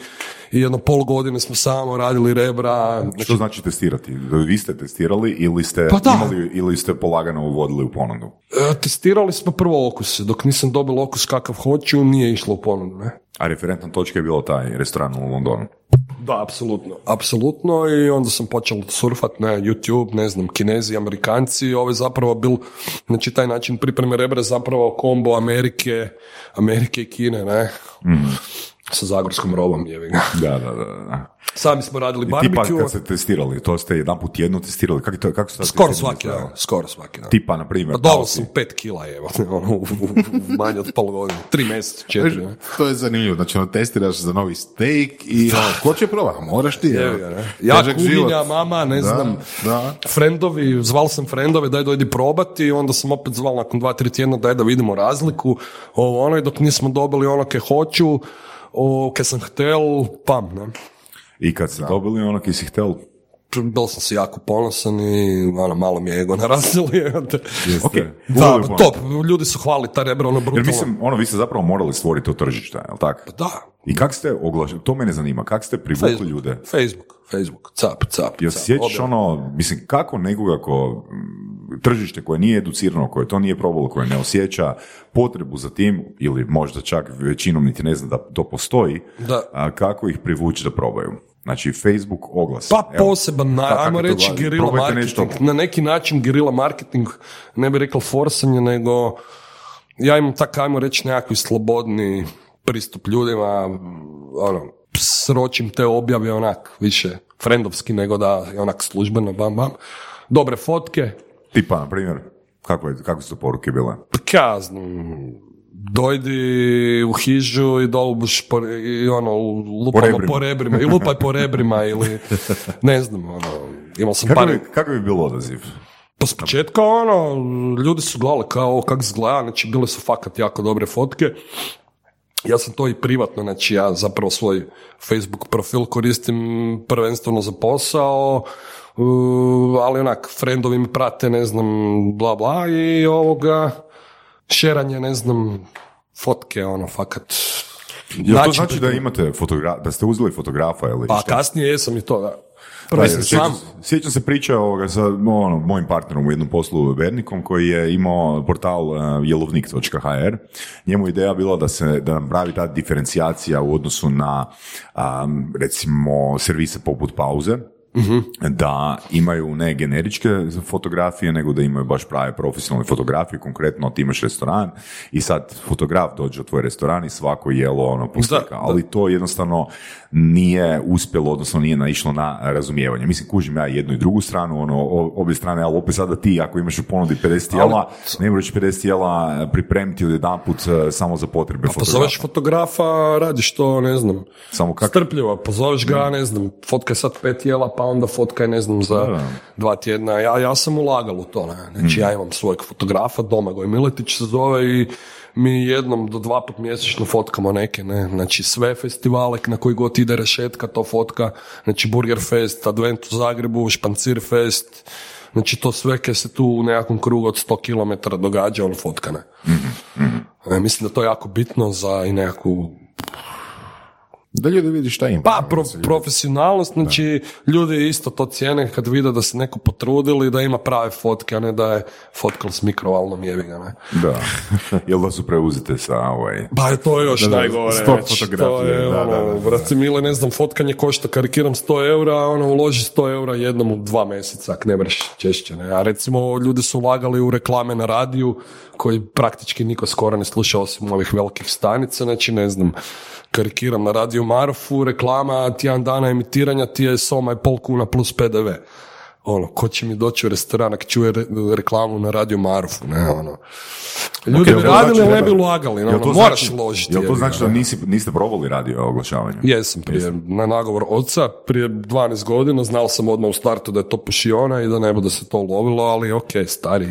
i jedno pol godine smo samo radili rebra. Znači, Što znači testirati? Vi ste testirali ili ste Pa da. imali, ili ste polagano uvodili u ponudu? e, testirali smo prvo okuse, dok nisam dobil okus kakav hoću, nije išlo u ponudu. Ne? A referentna točka je bilo taj restoran u Londonu. Da, apsolutno. Apsolutno i onda sam počeo surfat na YouTube, ne znam, kinezi, amerikanci, ovo je zapravo bil, znači taj način pripreme rebra zapravo kombo Amerike, Amerike i Kine, ne? Sa zagorskom robom, jevi ga. Da, da, da. Sami smo radili Tipa barbecue, kad ste testirali, to ste jedan put jedno testirali, kako, to, kako su ta skoro svaki dan, skoro svaki dan. Tipa, na primjer, Pa sam pet kila, evo, ono, u, manje od pol godine, tri mjeseca, četiri? To je zanimljivo, znači ono, testiraš za novi steak i ono, ko će probati? Moraš ti. Evo ne? Ja, kuhinja, mama, ne Da, znam, da. frendovi, zval sam frendove, daj dojdi probati, onda sam opet zval nakon dva, tri tjedna, daj da vidimo razliku, ovo ono, i dok nismo dobili ono ke hoću, o, ke sam htel, pam, ne? I kad ste dobili ono ki si htel, Bil sam se jako ponosan i ono, malo mi je ego narazili. Ok, Da, top, ljudi su hvali ta rebra, ono Jer brutalno. mislim, ono, vi ste zapravo morali stvoriti to tržište, jel tako? Da, I kak ste oglašali, to mene zanima, kak ste privukli Facebook, ljude? Facebook, Facebook, cap, cap, Jel cap, se sjećaš ono, mislim, kako nekoga ko tržište koje nije educirano, koje to nije probalo, koje ne osjeća potrebu za tim, ili možda čak većinom niti ne zna da to postoji, Da. a, kako ih privući da probaju? Znači, Facebook oglas. Pa Evo, poseban, na, kako ajmo reći gerila marketing. nešto. Na neki način gerila marketing, ne bih rekao forsanje, nego ja imam tak, ajmo reći, nekakvi slobodni pristup ljudima, ono, sročim te objave onak, više frendovski nego da je onak službeno, bam, bam. Dobre fotke, Tipa, na primjer, kako, je, kako su poruke bile? pa ja znam, dojdi u hižu i dolbuš po, i ono, lupamo rebrima. po rebrima, i lupaj po rebrima ili ne znam, ono, imao sam Kako par... bi, kako bi bilo odaziv? Pa s početka ono, ljudi su gledali kao kako izgleda, znači bile su fakat jako dobre fotke. Ja sam to i privatno, znači ja zapravo svoj Facebook profil koristim prvenstveno za posao, ali onak, friendovi me prate, ne znam, bla bla i ovoga, šeranje, ne znam, fotke, ono, fakat. Jel to znači da imate fotogra- da ste uzeli fotografa ili Pa šta? kasnije jesam i to, da. Prvo jer sam sjećam, sam, sjećam se priče ovoga sa ono, mojim partnerom u jednom poslu Vernikom koji je imao portal uh, jelovnik.hr. Njemu je ideja bila da se da nam pravi ta diferencijacija u odnosu na um, recimo servise poput pauze da imaju ne generičke fotografije, nego da imaju baš prave profesionalne fotografije, konkretno ti imaš restoran i sad fotograf dođe u tvoj restoran i svako jelo ono poslika, Da, da. ali to jednostavno nije uspjelo, odnosno nije naišlo na razumijevanje. Mislim, kužim ja jednu i drugu stranu, ono, obje strane, ali opet sada ti, ako imaš u ponudi 50 jela, ne moraš 50 jela pripremiti odjedanput e, samo za potrebe fotografa. Pozoveš fotografa, radiš to, ne znam, Samo kak- strpljivo, pozoveš ga, ne znam, fotka sad pet jela, pa onda fotka je, ne znam, za Da. dva tjedna. Ja, ja sam ulagal u to, ne. Znači, ja imam svojeg fotografa, Domagoj Miletić se zove i mi jednom do dva put mjesečno fotkamo neke, ne, znači sve festivale na koji god ide rešetka, to fotka, znači Burger Fest, Advent u Zagrebu, Špancir Fest, znači to sve kaj se tu u nekakvom krugu od 100 km događa, on fotka, ne. E, mislim da to je jako bitno za i nekakvu Da ljudi vidi šta ima. pa pro, profesionalnost, znači ljudi isto to cijene kad vide da se neko potrudili da ima prave fotke, a ne da je fotkal s mikrovalnom jebiga, ne. Da. Jel da su preuzete sa ovaj... Pa to je još Da, da, najgore. stok znači, to je, da, da, ono, da, da. brate mile, ne znam, fotkanje košta, karikiram 100 eura, a ono, uloži 100 eura jednom u dva mjeseca, ak ne mreš češće, ne. A recimo, ljudi su ulagali u reklame na radiju, koji praktički niko skoro ne sluša osim ovih velikih stanica, znači, ne znam, karikiram na radiju Marofu, reklama, tjedan dana emitiranja ti je soma i pol kuna plus PDV. Ono, ko će mi doći u restoran ako čuje re- reklamu na radiju Marofu, ne, ono. Ljudi jel bi radili, znači ne bi ulagali, to ono, moraš znači- uložiti. Jel to znači da nisi, niste probali radio oglašavanje? Jesam prije, na nagovor oca, prije 12 godina, znao sam odmah u startu da je to pušiona i da ne bude se to lovilo, ali ok, stari,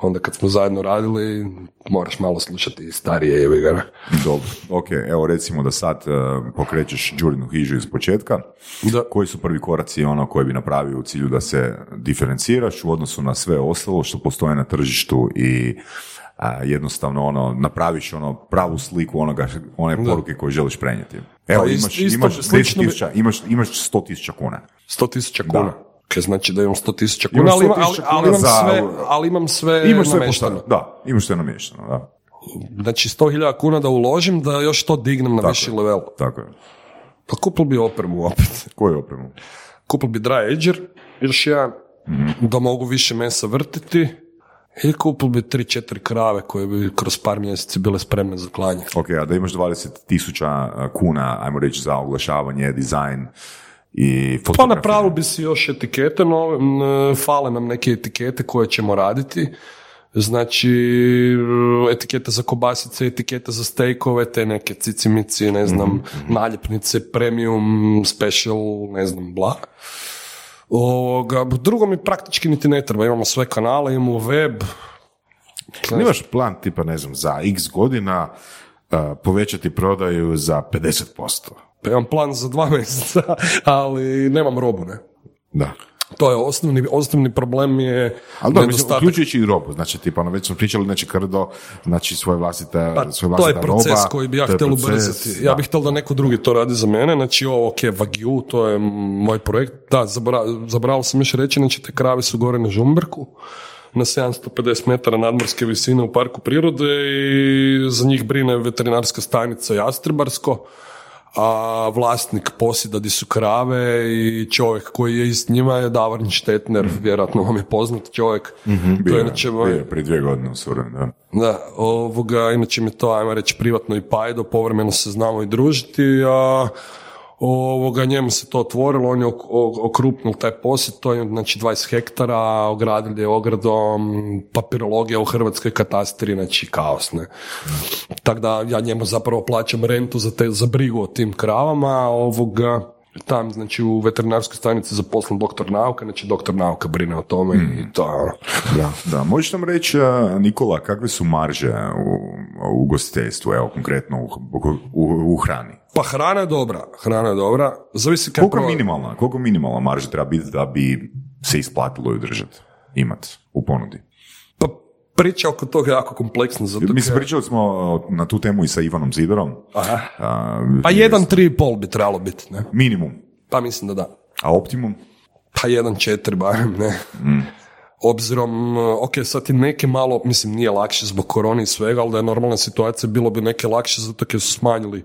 onda kad smo zajedno radili, moraš malo slušati i starije, jebi ga. Dobro, ok, evo recimo da sad uh, pokrećeš Đurinu hižu iz početka, Da. koji su prvi koraci ono koje bi napravio u cilju da se diferenciraš u odnosu na sve ostalo što postoje na tržištu i a, jednostavno ono, napraviš ono pravu sliku onoga, one poruke koje želiš prenijeti. Evo, Pa imaš, isto imaš, slično 10.000 imaš, imaš 100.000 kuna. 100 tisuća kuna. Ok, znači da imam 100 tisuća kuna, Imaš ali, ima- 100 ali, tisuća ali imam za- sve, ali imam sve Imaš sve. Da, imaš sve namješteno, da. Znači 100.000 kuna da uložim, da još to dignem na Tako viši je. level. Tako je. Pa kupil bi opremu opet. Koju opremu? kupil bi dry ager, još jedan, da mogu više mesa vrtiti i kupil bi 3-4 krave koje bi kroz par mjeseci bile spremne za klanje. Ok, a da imaš 20 tisuća kuna, ajmo reći, za oglašavanje, dizajn i Pa fotografiju. napravili bi si još etikete, no, fale nam neke etikete koje ćemo raditi. Znači, etikete za kobasice, etikete za stejkove, te neke cicimici, ne znam, naljepnice, premium, special, ne znam, bla. Ovoga, drugo mi praktički niti ne treba, imamo sve kanale, imamo web, Imaš plan tipa, ne znam, za x godina uh, povećati prodaju za 50%. pa imam plan za dva mjeseca, ali nemam robu, ne. Da. To je osnovni, osnovni problem je Ali mislim, nedostatak uključujući i robu, znači tipa, ono, već smo pričali, znači krdo, znači svoje vlastite, Pa, svoje to je proces roba, koji bi ja htjel ubrzati. Ja bih htjel da neko drugi to radi za mene. Znači ovo, ok, Wagyu, to je moj projekt. Da, zabra- zaboravio sam još reći, znači te krave su gore na Žumberku na 750 metara nadmorske visine u parku prirode i za njih brine veterinarska stanica Jastrebarsko, a vlasnik posjeda di su krave i čovjek koji je iz njima je Davorn Štetner, vjerojatno vam je poznat čovjek. To Bio je inače bio prije dvije godine u Surenu, da. da, ovoga, inače mi to, ajmo reći, privatno i pajdo, povremeno se znamo i družiti, a ovoga, njemu se to otvorilo, on je okrupnil taj posjed, to je znači 20 hektara, ogradili je ogradom, papirologija u Hrvatskoj katastri, znači kaos, ne. Tako da ja njemu zapravo plaćam rentu za, te, za brigu o tim kravama, ovoga, tam, znači u veterinarskoj stanici zaposlen doktor nauka, znači doktor nauka brine o tome i to. Da, da. Možeš nam reći, a, Nikola, kakve su marže u, u ugostiteljstvu, evo, konkretno u, u, u hrani? Pa hrana je dobra, hrana je dobra. Zavisi kako... Koliko minimalna, koliko minimalna marža treba biti da bi se isplatilo ju držati, imat u ponudi? Priča oko toga je jako kompleksna. Zato Mislim, pričali smo na tu temu i sa Ivanom Zidorom. Aha. A, Pa jedan, tri i pol bi trebalo biti, ne? Minimum. Pa mislim da da. A optimum? Pa jedan, četiri barem, ne? Obzirom, ok, sad je neke malo, mislim nije lakše zbog korone i svega, ali da je normalna situacija, bilo bi neke lakše zato jer su smanjili,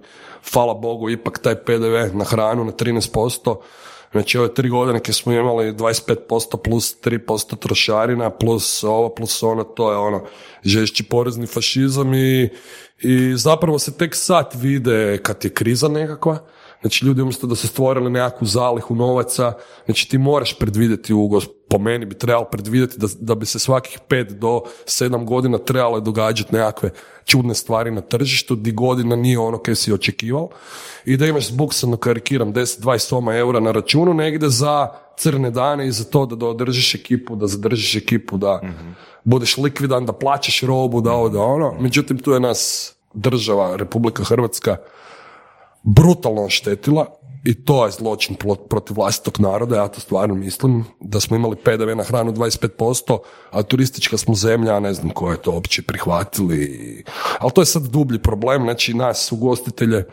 hvala Bogu, ipak taj PDV na hranu na 13%, Znači ove tri godine kad smo imali 25% plus 3% trošarina plus ovo plus ono, to je ono žešći porezni fašizam i, i zapravo se tek sad vide kad je kriza nekakva, Znači ljudi umjesto da su stvorili nekakvu zalihu novaca, znači ti moraš predvidjeti u po meni bi trebalo predvidjeti da, da bi se svakih pet do sedam godina trebale događati nekakve čudne stvari na tržištu, di godina nije ono kaj si očekivao i da imaš zbuksano, karikiram, 10-20 soma eura na računu negdje za crne dane i za to da održiš ekipu, da zadržiš ekipu, da budeš likvidan, da plaćaš robu, da ovo, da ono. Međutim, tu je nas država, Republika Hrvatska, brutalno oštetila i to je zločin protiv vlastitog naroda, ja to stvarno mislim, da smo imali PDV na hranu 25%, a turistička smo zemlja, ne znam ko je to uopće prihvatili, ali to je sad dublji problem, znači nas ugostitelje,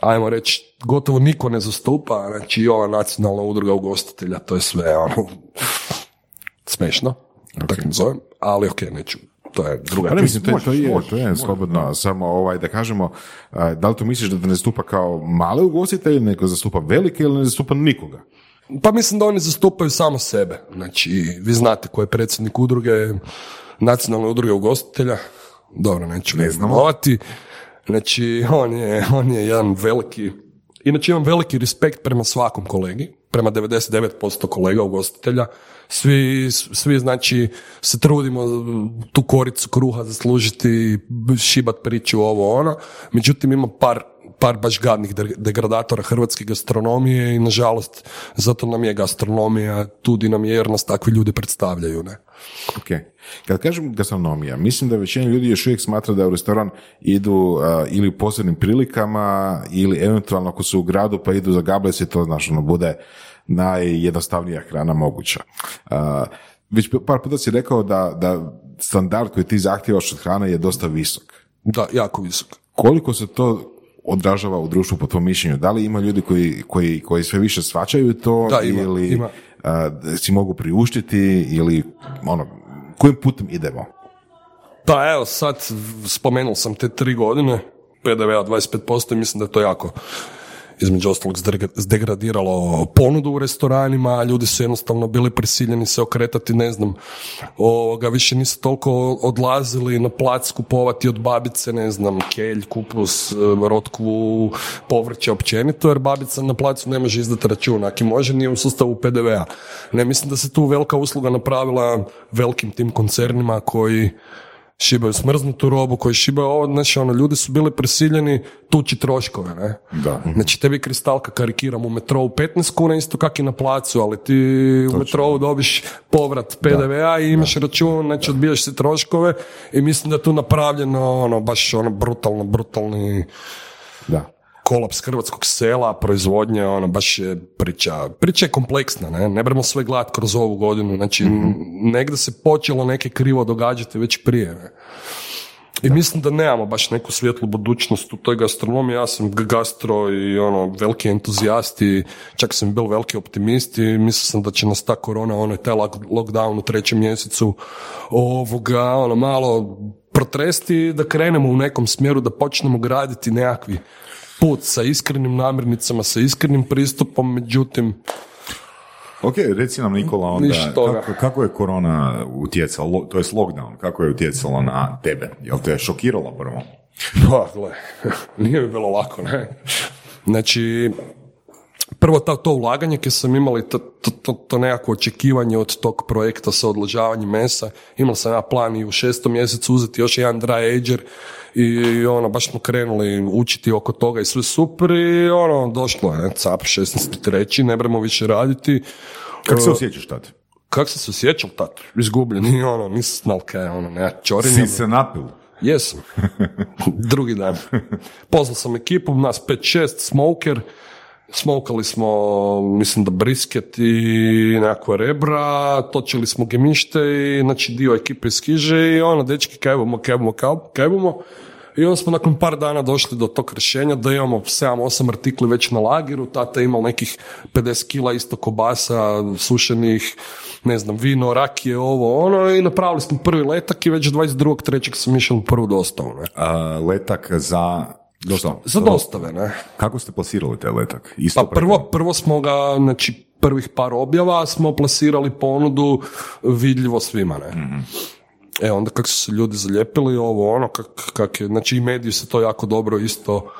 ajmo reći, gotovo niko ne zastupa, znači i ova nacionalna udruga ugostitelja, to je sve ono, smešno, okay. tako zovem, ali ok, neću to je druga pa ne, mislim, to, je, to je, to je slobodno, samo ovaj, da kažemo, da li to misliš da ne zastupa kao male ugostitelje, nego zastupa velike ili ne zastupa nikoga? Pa mislim da oni zastupaju samo sebe. Znači, vi znate ko je predsjednik udruge, nacionalne udruge ugostitelja, dobro, neću ne imenovati. Znači, on je, on je jedan veliki, inače imam veliki respekt prema svakom kolegi, prema 99% kolega ugostitelja, svi, svi znači se trudimo tu koricu kruha zaslužiti, šibat priču ovo ono, međutim ima par par baš gadnih degradatora hrvatske gastronomije i nažalost zato nam je gastronomija tu di nam je jer nas takvi ljudi predstavljaju. Ne? Ok. Kad kažem gastronomija, mislim da većina ljudi još uvijek smatra da u restoran idu ili u posebnim prilikama ili eventualno ako su u gradu pa idu za gablec i to znaš, ono bude najjednostavnija hrana moguća. već par puta si rekao da, da standard koji ti zahtjevaš od hrane je dosta visok. Da, jako visok. Koliko se to odražava u društvu po tvom mišljenju? Da li ima ljudi koji, koji, koji sve više svačaju to da, ima, ili ima. si mogu priuštiti ili ono, kojim putem idemo? Pa evo sad spomenul sam te tri godine, PDV-a 25% i mislim da je to jako između ostalog zdegradiralo ponudu u restoranima, ljudi su jednostavno bili prisiljeni se okretati, ne znam, ovoga, više nisu toliko odlazili na plac kupovati od babice, ne znam, kelj, kupus, rotkvu, povrće općenito, jer babica na placu ne može izdati račun, ako može nije u sustavu PDV-a. Ne, mislim da se tu velika usluga napravila velikim tim koncernima koji šibaju smrznutu robu, koji šibaju ovo, znači ono, ljudi su bili prisiljeni tući troškove, ne? Da. Znači tebi kristalka karikiram u metrovu 15 kuna, isto kak i na placu, ali ti u metrovu dobiš povrat PDV-a i imaš račun, znači odbijaš se troškove i mislim da je tu napravljeno ono, baš ono brutalno, brutalni da kolaps hrvatskog sela, proizvodnje, ono, baš je priča, priča je kompleksna, ne, ne bremo sve gledat kroz ovu godinu, znači mm negdje se počelo neke krivo događati već prije, ne. I mislim da nemamo baš neku svijetlu budućnost u toj gastronomiji, ja sam gastro i ono, veliki entuzijasti, čak sam bil veliki optimist i mislio sam da će nas ta korona, ono, taj lockdown u trećem mjesecu ovoga, ono, malo protresti da krenemo u nekom smjeru, da počnemo graditi nekakvi put sa iskrenim namirnicama, sa iskrenim pristupom, međutim... Ok, reci nam Nikola onda, kako, kako, je korona utjecala, to je lockdown, kako je utjecalo na tebe? Jel te je šokiralo prvo? Pa, gle, nije mi bilo lako, ne? Znači, prvo to, to ulaganje koje sam imali, to, to, to, nekako očekivanje od tog projekta sa odložavanjem mesa, imao sam ja plan i u šestom mjesecu uzeti još jedan dry ager i ono, baš smo krenuli učiti oko toga i sve super i ono, došlo je, cap 16.3. ne bremo više raditi. Kako se osjećaš tad? Kako se osjećao tad? Izgubljen i ono, nisam znal kaj ono, ne, Si se napil? Jesam. Drugi dan. Poznao sam ekipu, nas 5-6, smoker, smokali smo, mislim da brisket i nekakva rebra, točili smo gemište i znači dio ekipe skiže i ono, dečki, kaj bomo, kaj bomo, kaj bomo. I onda smo nakon par dana došli do tog rješenja da imamo 7-8 artikli već na lageru, tata je imao nekih 50 kila isto kobasa, sušenih, ne znam, vino, rakije, ovo, ono, i napravili smo prvi letak i već 22.3. sam išao prvu dostavu. Ne? letak za Što? Za dostave, ne. Kako ste plasirali taj letak? Isto Pa prvo, prvo smo ga, znači prvih par objava smo plasirali ponudu vidljivo svima, ne. E onda kako su se ljudi zalijepili, ovo ono, kak, kak je, znači i mediji se to jako dobro isto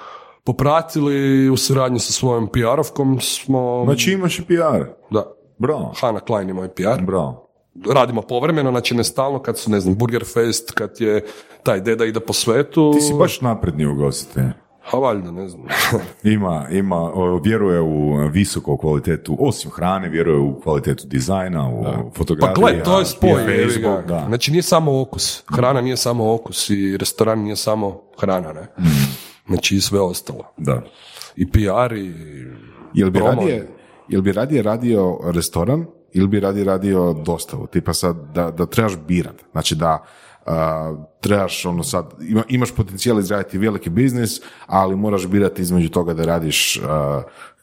popratili, u suradnji sa svojom PR-ovkom smo, Znači imaš i PR. da, Bravo. Hana Klein je moj PR, Bravo. Radimo povremeno, znači ne stalno, kad su, ne znam, Burger Fest, kad je taj deda ide po svetu, Ti si baš napredni ugostitelj. a valjda, ne znam. Ima, ima, vjeruje u visoku kvalitetu, osim hrane, vjeruje u kvalitetu dizajna, u Pa fotografiji. gle, to je spoj. Facebook, da. Znači nije samo okus. Hrana nije samo okus i restoran nije samo hrana, ne? Znači i sve ostalo. da. I PR i Jel bi, radije, jel bi radije radio restoran ili bi radije radio dostavu? Tipa sad da, da trebaš birat. Znači da a, trebaš ono sad, ima, imaš potencijal izraditi veliki biznis, ali moraš birati između toga da radiš a,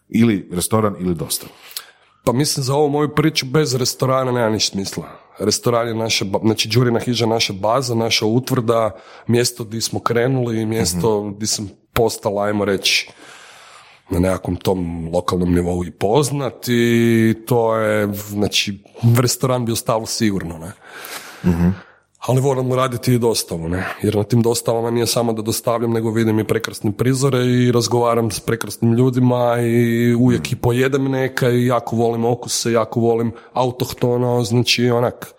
ili restoran ili dostavu. Pa mislim za ovu moju priču bez restorana nema ništa smisla. Restoran je naša, znači Đurina hiža naša baza, naša utvrda, mjesto gdje smo krenuli, mjesto gdje sam postala, ajmo reći, na nekakvom tom lokalnom nivou i poznat i to je, znači, restoran bi ostalo sigurno, ne. Ali moramo raditi i dostavu, ne? Jer na tim dostavama nije samo da dostavljam, nego vidim i prekrasne prizore i razgovaram s prekrasnim ljudima i uvijek i pojedem neka i jako volim okuse, jako volim autohtono, znači onak,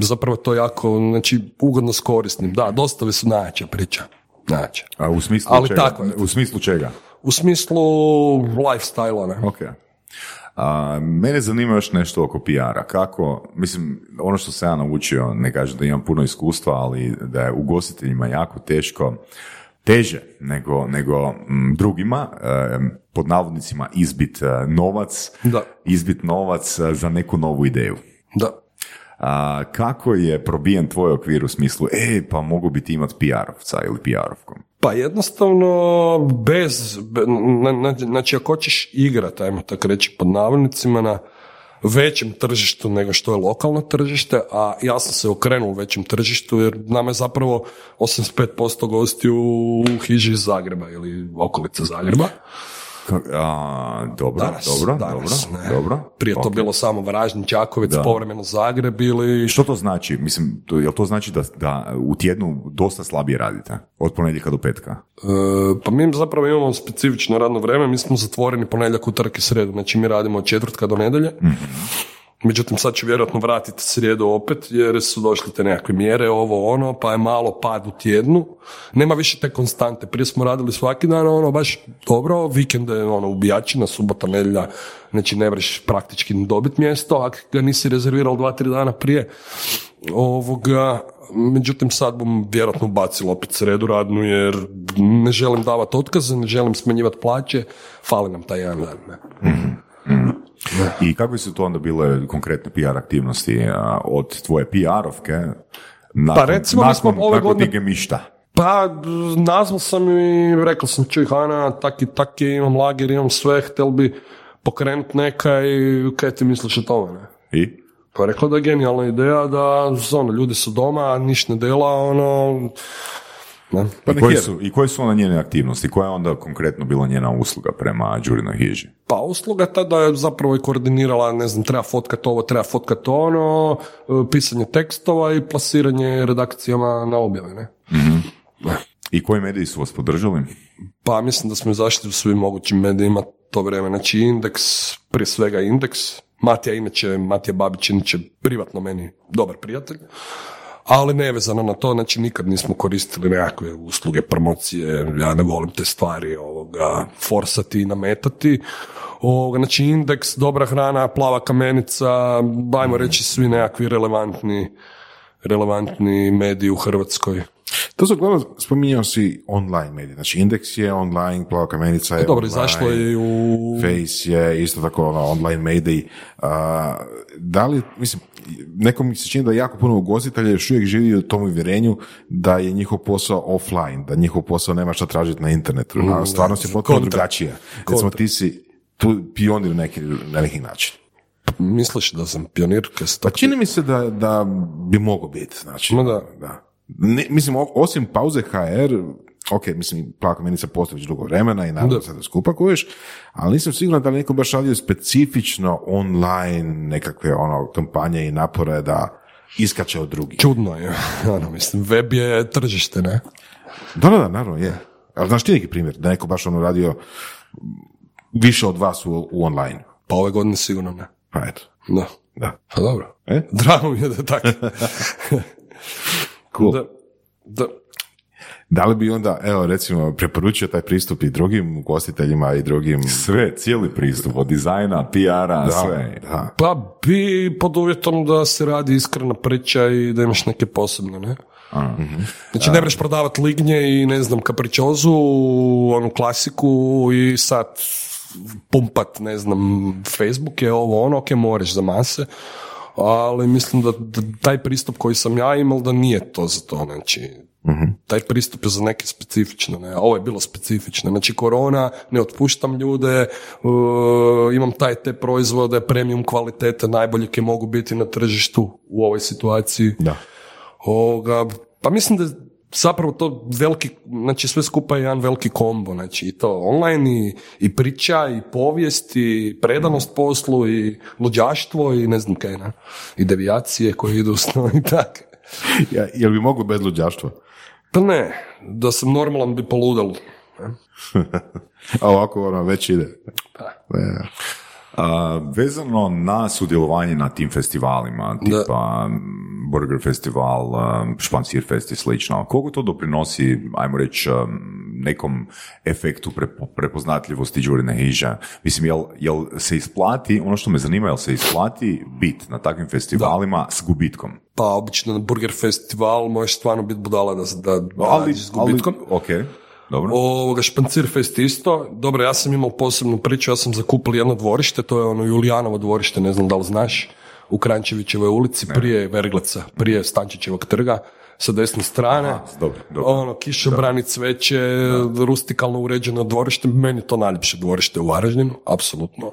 zapravo to jako, znači ugodno s korisnim. Da, dostave su najjača priča, najjača. A u smislu Ali čega? tako. U smislu čega? U smislu lifestyle ne? Ok. A, mene zanima još nešto oko PR-a. Kako, mislim, ono što sam ja naučio, ne kažem da imam puno iskustva, ali da je ugostiteljima jako teško, teže nego, nego mm, drugima, pod navodnicima izbit e, novac, Da. izbit novac e, za neku novu ideju. Da. A, kako je probijen tvoj okvir u smislu, e, pa mogu biti imat PR-ovca ili PR-ovkom? Pa jednostavno bez, be- na- na- znači ako hoćeš igrat, ajmo tako reći pod navodnicima, na većem tržištu nego što je lokalno tržište, a ja sam se okrenuo većem tržištu jer nama je zapravo 85% gostiju u hiži Zagreba ili okolice Zagreba. A, dobro, Danas, dobro, danas, dobro, ne. dobro. Prije to Ok. bilo samo Varaždin, Čakovec, Da. povremeno Zagreb ili... Što to znači? Mislim, to, jel to znači da, da u tjednu dosta slabije radite? Od ponedjeljka do petka? E, pa mi zapravo imamo specifično radno vrijeme, mi smo zatvoreni ponedjeljak, utorak i sredu, znači mi radimo od četvrtka do nedjelje. Međutim, sad ću vjerojatno vratiti srijedu opet, jer su došle te nekakve mjere, ovo ono, pa je malo pad u tjednu. Nema više te konstante. Prije smo radili svaki dan, ono, baš dobro, vikende, ono, ubijačina, subota, nedjelja, znači ne vreš praktički dobit mjesto, ako ga nisi rezervirao dva, tri dana prije ovoga, međutim sad bom vjerojatno ubacil opet sredu radnu jer ne želim davati otkaze, ne želim smanjivati plaće, fali nam taj jedan dan. Ne? I kakve su to onda bile konkretne PR aktivnosti od tvoje PR-ovke? Nakon, Pa recimo mi smo nakon, ove nakon godine- ti gemišta. Pa, nazval sam i rekao sam, čuj Hana, tak i tak je, imam lager, imam sve, htjel bi pokrenut neka i kaj ti misliš o tome, ne? I? Pa rekla da je genijalna ideja da, ono, ljudi su doma, ništa ne dela, ono, ne. Pa I, koje je. su, I koje su onda njene aktivnosti? Koja je onda konkretno bila njena usluga prema Đurinoj hiži? Pa usluga tada je zapravo i koordinirala, ne znam, treba fotkat ovo, treba fotkat ono, e, pisanje tekstova i plasiranje redakcijama na objave, ne? I koji mediji su vas podržali? Pa mislim da smo izašli u svim mogućim medijima to vrijeme. Znači indeks, prije svega indeks. Matija inače, Matija Babić inače privatno meni dobar prijatelj. Ali nevezano na to, znači nikad nismo koristili nekakve usluge, promocije, ja ne volim te stvari ovoga, forsati i nametati. Ovoga, znači indeks, dobra hrana, plava kamenica, ajmo reći svi nekakvi relevantni, relevantni mediji u Hrvatskoj. To su uglavnom, spominjao si online medije, znači Indeks je online, Plava kamenica je Dobro, online, izašlo je u Face je isto tako ono, online mediji. A, da li, mislim, nekom mi se čini da jako puno ugostitelja još uvijek živi u tom uvjerenju da je njihov posao offline, da njihov posao nema šta tražiti na internetu. A stvarnost je potpuno drugačija. Recimo, ti si tu pionir neki, na neki način. Misliš da sam pionir? Pa čini mi se da, da bi mogao biti. Znači, da. da. Ne, mislim, osim pauze HR, ok, mislim, plava kamenica postoji već dugo vremena i naravno sada skupa kuješ, ali nisam siguran da li neko baš radio specifično online nekakve ono kampanje i napore da iskače od drugih. Čudno je, ono, mislim, web je tržište, ne? Da, da, da, naravno, je. Ali znaš ti neki primjer da neko baš ono radio više od vas u, u online? Pa ove godine sigurno ne. Pa eto. Da. Da. Pa dobro. E? Drago mi je da je tako. Cool. Da, da. Da li bi onda, evo recimo, preporučio taj pristup i drugim gostiteljima i drugim... Sve, cijeli pristup, od dizajna, PR-a, Da, sve. da. Pa bi pod uvjetom da se radi iskrena priča i da imaš neke posebne, ne? Znači ne mreš prodavati lignje i ne znam kapričozu, onu klasiku i sad pumpat, ne znam, Facebook je ovo ono, ok, moraš za mase, ali mislim da, da taj pristup koji sam ja imao da nije to za to, znači taj pristup je za neke specifično, ne, ovo je bilo specifično, znači korona, ne otpuštam ljude, uh, imam taj te proizvode, premium kvalitete, najbolje koje mogu biti na tržištu u ovoj situaciji. Da. Ovoga, pa mislim da zapravo to veliki, znači sve skupa je jedan veliki kombo, znači i to online i, i priča i povijest i predanost poslu i luđaštvo i ne znam kaj, ne? i devijacije koje idu s i tako. Ja, jel bi moglo bez luđaštva? Pa ne, da sam normalan bi poludal. A ovako ono već ide. Pa. Ne. A, vezano na sudjelovanje na tim festivalima, tipa Burger Festival, Špancir Fest i slično, koliko to doprinosi, ajmo reći, nekom efektu prepo- prepoznatljivosti Đurine hiže? Mislim, jel, jel se isplati, ono što me zanima, jel se isplati bit na takvim festivalima s gubitkom? Pa obično na Burger Festival možeš stvarno biti budala da, da, da radiš s gubitkom. ok, dobro. Ovoga, Špancir Fest isto. Dobro, ja sam imao posebnu priču, ja sam zakupili jedno dvorište, to je ono Julijanovo dvorište, ne znam da li znaš, u Krančevićevoj ulici, prije Vergleca, prije Stančićevog trga, sa desne strane. Aha, dobro, dobro. Ono, kišobrani, cveće, rustikalno uređeno dvorište, meni to najljepše dvorište u Varaždinu, apsolutno.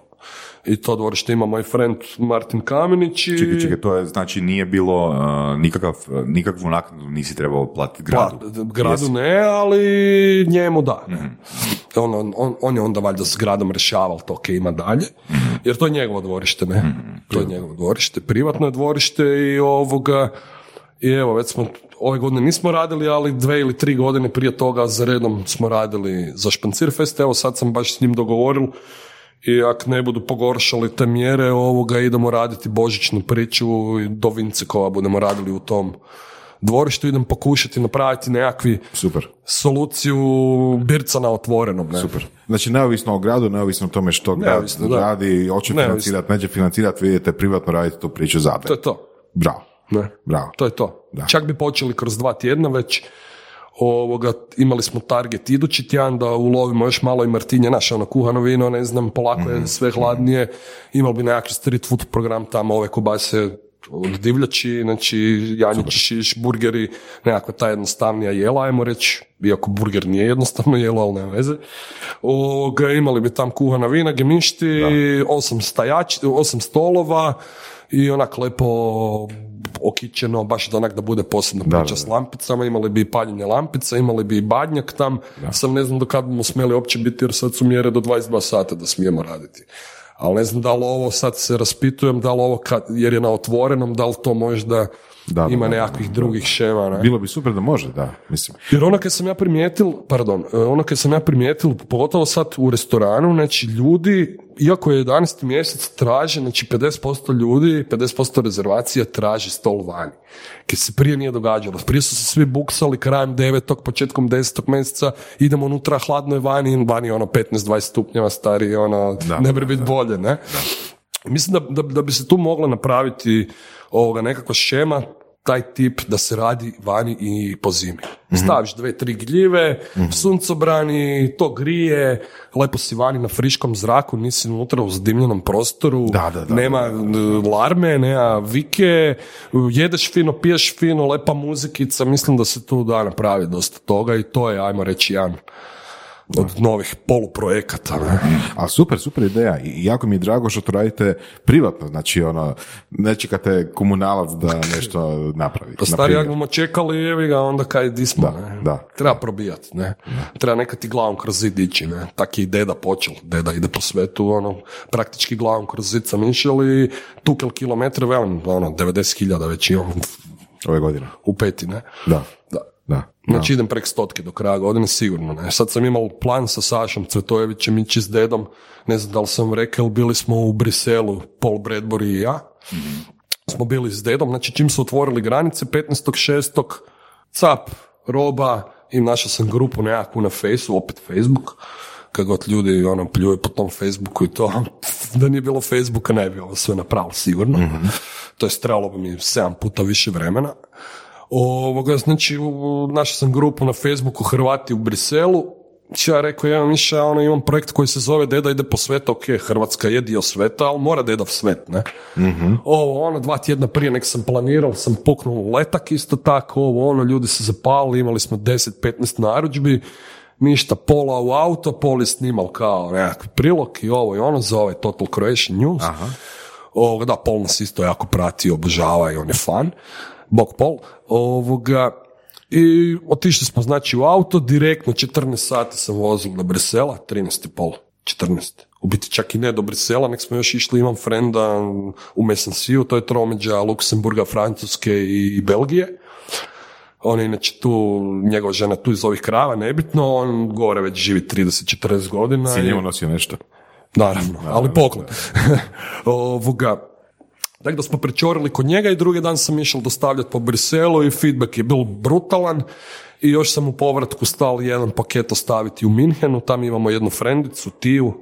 I to dvorište ima moj friend Martin Kamenić i... Čekaj, čekaj, to je, znači nije bilo uh, nikakav, nikakvu naknadu nisi trebao platiti gradu. Pa, gradu ne, ali njemu da. On, on, on, on je onda valjda s gradom rješaval to ok, ima dalje, jer to je njegovo dvorište, ne? To je njegovo dvorište, privatno je dvorište i ovoga, i evo, već smo, ove godine nismo radili, ali dve ili tri godine prije toga za redom smo radili za Špancir Fest, evo sad sam baš s njim dogovoril i ako ne budu pogoršali te mjere ovoga, idemo raditi božićnu priču i do Vincekova budemo radili u tom dvorištu, idem pokušati napraviti nekakvi Super. soluciju birca na otvorenom. Ne? Super. Znači, neovisno o gradu, neovisno o tome što grad Neovisno, da. radi, hoće financirati, neće financirati, vidite, privatno radite tu priču za To je to. Bravo. Ne? Bravo. To je to. Da. Čak bi počeli kroz dva tjedna već ovoga, imali smo target idući tjedan da ulovimo još malo i Martinje, naše ono kuhano vino, ne znam, polako Mhm. je sve hladnije, imali bi nekakvi street food program tamo, ove kobase od divljači, znači janjići šiš, burgeri, nekakva ta jednostavnija jela, ajmo reći, iako burger nije jednostavno jelo, ali nema veze. Ovoga, imali bi tam kuhana vina, gemišti, osam, stajač, osam stolova i onak lepo okićeno, baš da onak da bude posebna Da, priča da, s lampicama, imali bi i paljenje lampica, imali bi i badnjak tam, sam ne znam do kad bomo smjeli uopće biti jer sad su mjere do 22 sata da smijemo raditi. Ali ne znam da li ovo sad se raspitujem, da li ovo kad, jer je na otvorenom, da li to možda Da, da, ima da, nekakvih drugih šema. Ne? Bilo bi super da može, da, mislim. Jer ono kad sam ja primijetil, pardon, e, ono kad sam ja primijetil, pogotovo sad u restoranu, znači ljudi, iako je 11. mjesec, traže, znači 50% ljudi, 50% rezervacija traži stol vani. Kad se prije nije događalo. Prije su se svi buksali krajem 9. početkom 10. mjeseca, idemo unutra, hladno je vani, vani je ono 15-20 stupnjeva stari, ono, Da, ne bi biti bolje, ne? Mislim da, da, da bi se tu mogla napraviti ovoga nekakva šema, taj tip da se radi vani i po zimi. Staviš dve, tri gljive, suncobrani, to grije, lepo si vani na friškom zraku, nisi unutra u zadimljenom prostoru, Da, da, da, nema e, larme, nema vike, jedeš fino, piješ fino, lepa muzikica, mislim da se tu da napraviti dosta toga i to je, ajmo reći, jedan od novih poluprojekata. Ne? A super, super ideja i jako mi je drago što to radite privatno, znači ono, ne čekate komunalac da nešto napravi. Pa stari, ako bomo čekali, evi ga, onda kaj di smo, Da, ne? da. Treba probijat, ne? Treba nekad i glavom kroz zid ići, ne? Tak je i deda počel, deda ide po svetu, ono, praktički glavom kroz zid sam išao i tukel kilometre, velim, ono, 90.000 već imam Ove godine. u peti, ne? Da, Da. da. Znači idem prek stotke do kraja godine, sigurno ne. Sad sam imao plan sa Sašom Cvetojevićem ići s dedom, ne znam da li sam rekao, bili smo u Briselu, Paul Bradbury i ja. Smo bili s dedom, znači čim su otvorili granice, 15.6. cap, roba i našao sam grupu nekakvu na Faceu, opet Facebook, kad god ljudi ono, pljuju po tom Facebooku i to, da nije bilo Facebooka ne bi ovo sve napravili sigurno. To je trebalo bi mi sedam puta više vremena. Ovoga, znači, našao sam grupu na Facebooku Hrvati u Briselu, ja rekao, ja Miša, ono, imam projekt koji se zove Deda ide po svetu, ok, Hrvatska je dio sveta, ali mora Deda v svet, ne? Ovo, ono, dva tjedna prije nek sam planirao, sam puknuo letak isto tako, ovo, ono, ljudi se zapalili, imali smo 10-15 narudžbi, ništa, pola u auto, pol je snimal kao nekakvi prilog i ovo i ono, za ovaj Total Croatian News. Ovoga, da, Pol nas isto jako prati, obožava i on je fan. Bog Pol. Ovoga, I otišli smo znači u auto, direktno 14 sati sam vozil do Brisela, 13 i pol, 14. U biti čak i ne do Brisela, nek smo još išli, imam frenda u Mesansiju, to je tromeđa Luksemburga, Francuske i Belgije. On je inače tu, njegova žena tu iz ovih krava, nebitno, on gore već živi 30-40 godina. Si i- njemu nosio nešto? Naravno, ali poklon. Ovoga, tako da smo prečorili kod njega i drugi dan sam išao dostavljati po Briselu i feedback je bil brutalan i još sam u povratku stal jedan paket ostaviti u Minhenu, tam imamo jednu frendicu, Tiju,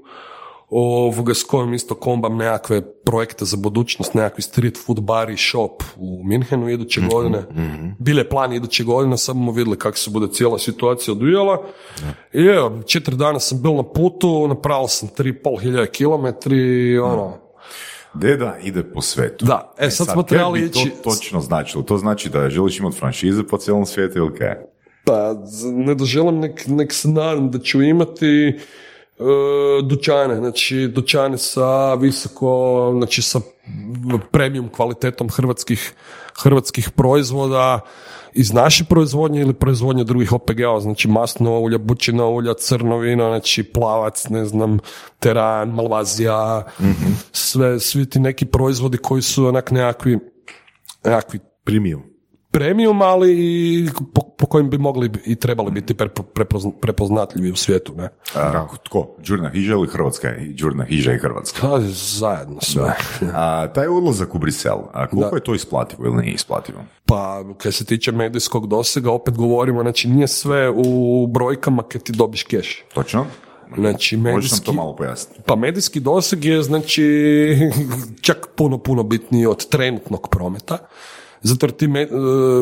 ovoga s kojom isto kombam nekakve projekte za budućnost, nekakvi street food bar i shop u Minhenu iduće godine. Bile je plan iduće godine, sad bomo vidjeli kako se bude cijela situacija odvijala. I evo, četiri dana sam bil na putu, napravio sam tri pol hiljada kilometri, ono, Deda ide po svetu. Da, e, sad smo kaj trebali ići- To točno značilo. To znači da želiš imati franšize po cijelom svijetu ili kaj? Pa, ne doželim, nek, nek se nadam da ću imati e, dućane, znači dućane sa visoko, znači sa premium kvalitetom hrvatskih, hrvatskih proizvoda iz naše proizvodnje ili proizvodnje drugih OPG-ova, znači masno ulja, bućina ulja, crno vino, znači plavac, ne znam, teran, malvazija, sve, svi ti neki proizvodi koji su onak nekakvi, nekakvi Premium. Premium, ali i po, po kojim bi mogli i trebali biti prepo- prepozna- prepoznatljivi u svijetu, ne? A, tko? Đurna Hiža ili Hrvatska? Đurna Hiža i Hrvatska. Pa, zajedno sve. A, taj odlazak u Brisel, a koliko je to isplativo ili nije isplativo? Pa, kaj se tiče medijskog dosega, opet govorimo, znači nije sve u brojkama kad ti dobiš keš. Točno? Znači, medijski, to malo pojasniti? pa medijski doseg je, znači, čak puno, puno bitniji od trenutnog prometa. Zato jer ti e,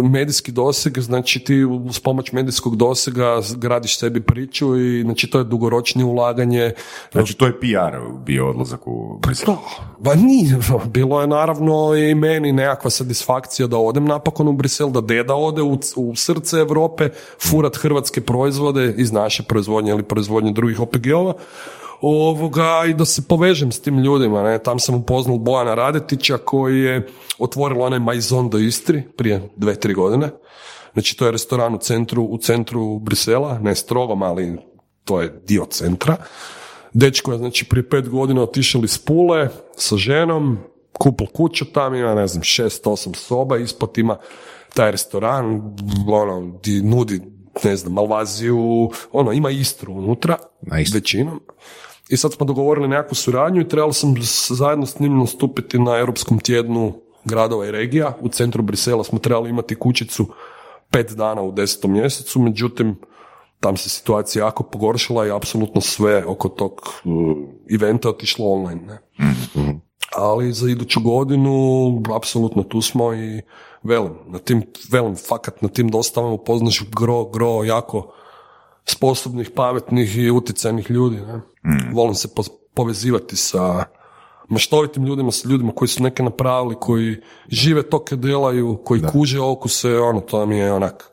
medijski doseg, znači ti uz pomoć medijskog dosega gradiš sebi priču i znači to je dugoročnije ulaganje, Znači, to je PR bio odlazak u Brisel. Da, ba nije, bilo je naravno i meni nekakva satisfakcija da odem napokon u Brisel, da deda ode u, u srce Europe, furat hrvatske proizvode iz naše proizvodnje ili proizvodnje drugih OPG-ova, ovoga, i da se povežem s tim ljudima. Ne? Tam sam upoznal Bojana Radetića koji je otvorio onaj Maison do Istri prije dve, tri godine. Znači to je restoran u centru, u centru Brisela, ne strogom, ali to je dio centra. Dečko je znači prije pet godina otišao iz Pule sa ženom, kupil kuću tam, ima ne znam šest, osam soba, ispod ima taj restoran, ono, di nudi ne znam, Malvaziju, ono, ima Istru unutra, Istru. većinom. I sad smo dogovorili nekakvu suradnju i trebali sam zajedno s njim nastupiti na Europskom tjednu gradova i regija. U centru Brisela smo trebali imati kućicu pet dana u desetom mjesecu, međutim, tam se situacija jako pogoršala i apsolutno sve oko tog uh, eventa otišlo online. Ne? Ali za iduću godinu apsolutno tu smo i velim, na tim, velim, fakat na tim dostavama upoznaš gro, gro jako sposobnih, pametnih i utjecajnih ljudi. Ne? Volim se po- povezivati sa maštovitim ljudima, sa ljudima koji su neke napravili, koji žive to kad delaju, koji kuže okuse, ono, to mi je onak,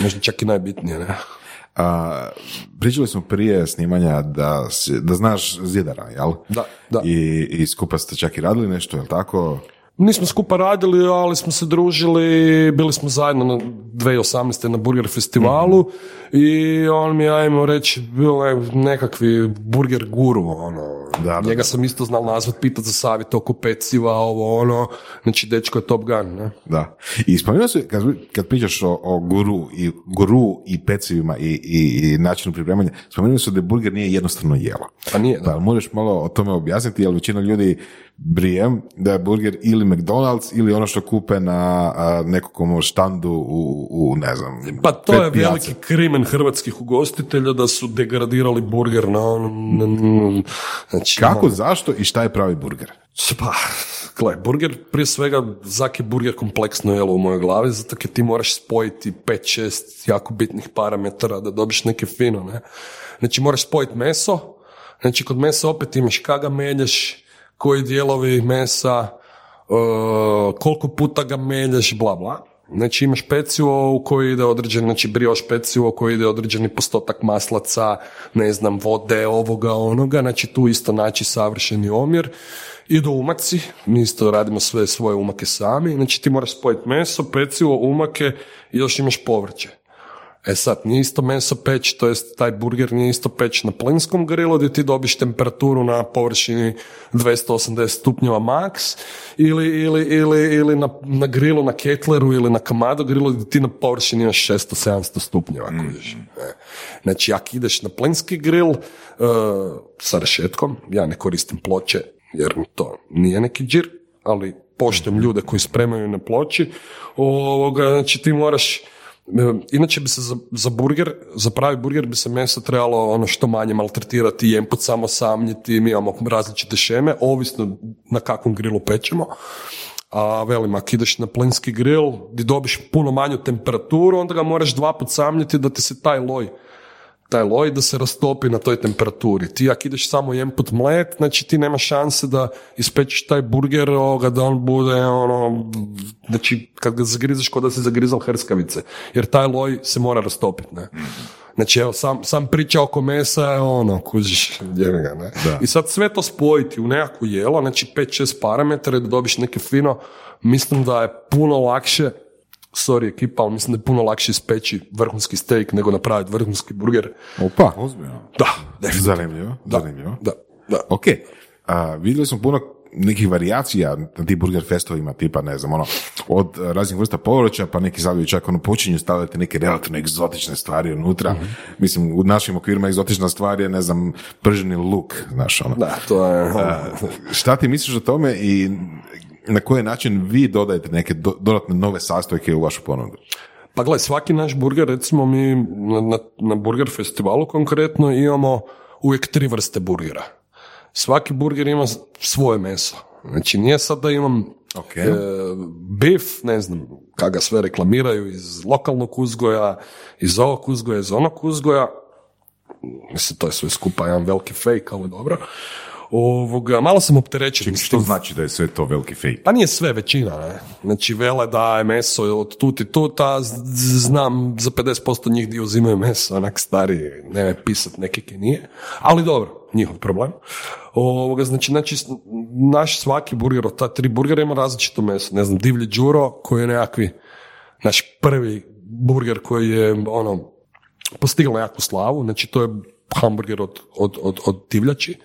možda čak i najbitnije. Ne? A, pričali smo prije snimanja da, si- da znaš zidara, jel? Da, da. I, I skupa ste čak i radili nešto, jel tako? Nismo skupa radili, ali smo se družili, bili smo zajedno na 2018. na Burger festivalu i on mi je, ajmo reći, bio je nekakvi burger guru, ono. Da, da, Njega da. sam isto znal nazvat, pitat za savjet oko peciva, ovo, ono, znači dečko je top gun, ne? Da. I spomenuo se, kad, kad pričaš o, o guru i guru i pecivima i, i, i načinu pripremanja, spomenuo se da burger nije jednostavno jelo. Pa nije, da. Pa možeš malo o tome objasniti, jer većina ljudi brijem da je burger ili McDonald's ili ono što kupe na a, nekakvom štandu u, u ne znam, Pa to je pijace. veliki krimen hrvatskih ugostitelja da su degradirali burger na na- Znači, Kako, ono- zašto i šta je pravi burger? Pa, gle, burger, prije svega, zak je burger kompleksno jelo u mojoj glavi, zato jer ti moraš spojiti 5-6 jako bitnih parametara da dobiš neke fino, ne. Znači, moraš spojiti meso, znači, kod mesa opet imaš kada melješ, koji dijelovi mesa, e, koliko puta ga melješ, bla, bla. Znači imaš pecivo u koji ide određen, znači brioš pecivo u koji ide određeni postotak maslaca, ne znam, vode, ovoga, onoga, znači tu isto naći savršeni omjer. Idu umaci, mi isto radimo sve svoje umake sami, znači ti moraš spojiti meso, pecivo, umake i još imaš povrće. E sad, nije isto meso peć, to jest taj burger nije isto peć na plinskom grilu gdje ti dobiš temperaturu na površini 280 stupnjeva max ili, ili, ili, ili na, na grilu na ketleru ili na kamado grilu gdje ti na površini imaš 600-700 stupnjeva. kužiš. E. Znači, ako ideš na plinski grill uh, sa rešetkom, ja ne koristim ploče jer mi to nije neki džir, ali poštujem ljude koji spremaju na ploči, ovoga, znači ti moraš E, Inače bi se za, za burger, za pravi burger bi se meso trebalo ono što manje maltretirati, jemput samo samljiti, mi imamo različite šeme, ovisno na kakvom grilu pečemo. A velim, ako ideš na plinski grill, gdje dobiš puno manju temperaturu, onda ga moraš dva put samljiti da ti se taj loj taj loj da se rastopi na toj temperaturi. Ti ako ideš samo jedan put mlet, znači ti nema šanse da ispečeš taj burger, ovoga, da on bude ono, znači kad ga zagrizeš kod da si zagrizal hrskavice, jer taj loj se mora rastopiti, ne. Znači, evo, sam, sam priča oko mesa je ono, kužiš, ga, ne. I sad sve to spojiti u nekakvu jelo, znači 5-6 parametara da dobiš neke fino, mislim da je puno lakše sorry ekipa, ali mislim da je puno lakše ispeći vrhunski steak nego napraviti vrhunski burger. Opa, Da, definitivno. zanimljivo, Da, zanimljivo. da, da. Ok, a, vidjeli smo puno nekih varijacija na tim burger festovima, tipa, ne znam, ono, od raznih vrsta povrća, pa neki zaviju čak ono počinju stavljati neke relativno egzotične stvari unutra. Mhm. Mislim, u našim okvirima egzotična stvar je, ne znam, prženi luk, znaš, ono. Da, to je... ono, Šta ti misliš o tome i na koji način vi dodajete neke do- dodatne nove sastojke u vašu ponudu? Pa gle, svaki naš burger, recimo mi na, na, na burger festivalu konkretno imamo uvijek tri vrste burgera. Svaki burger ima svoje meso. Znači nije sad da imam Ok. e, bif, ne znam kako ga sve reklamiraju iz lokalnog uzgoja, iz ovog uzgoja, iz onog uzgoja. Mislim, to je sve skupa jedan veliki fake, ali dobro. Ovoga, malo sam opterećen. s Što znači da je sve to veliki fake? Pa nije sve, većina, ne. Znači, vele da je meso od tut i tuta, z- z- znam za 50% njih gdje uzimaju meso, onak stari, ne pisat neki ki nije. Ali dobro, njihov problem. Ovoga, znači, znači, naš svaki burger od ta tri burgera ima različito meso. Ne znam, divlji đuro, koji je nekakvi, naš prvi burger koji je, ono, postigao nekakvu slavu, znači to je hamburger od, od, od, od divljači.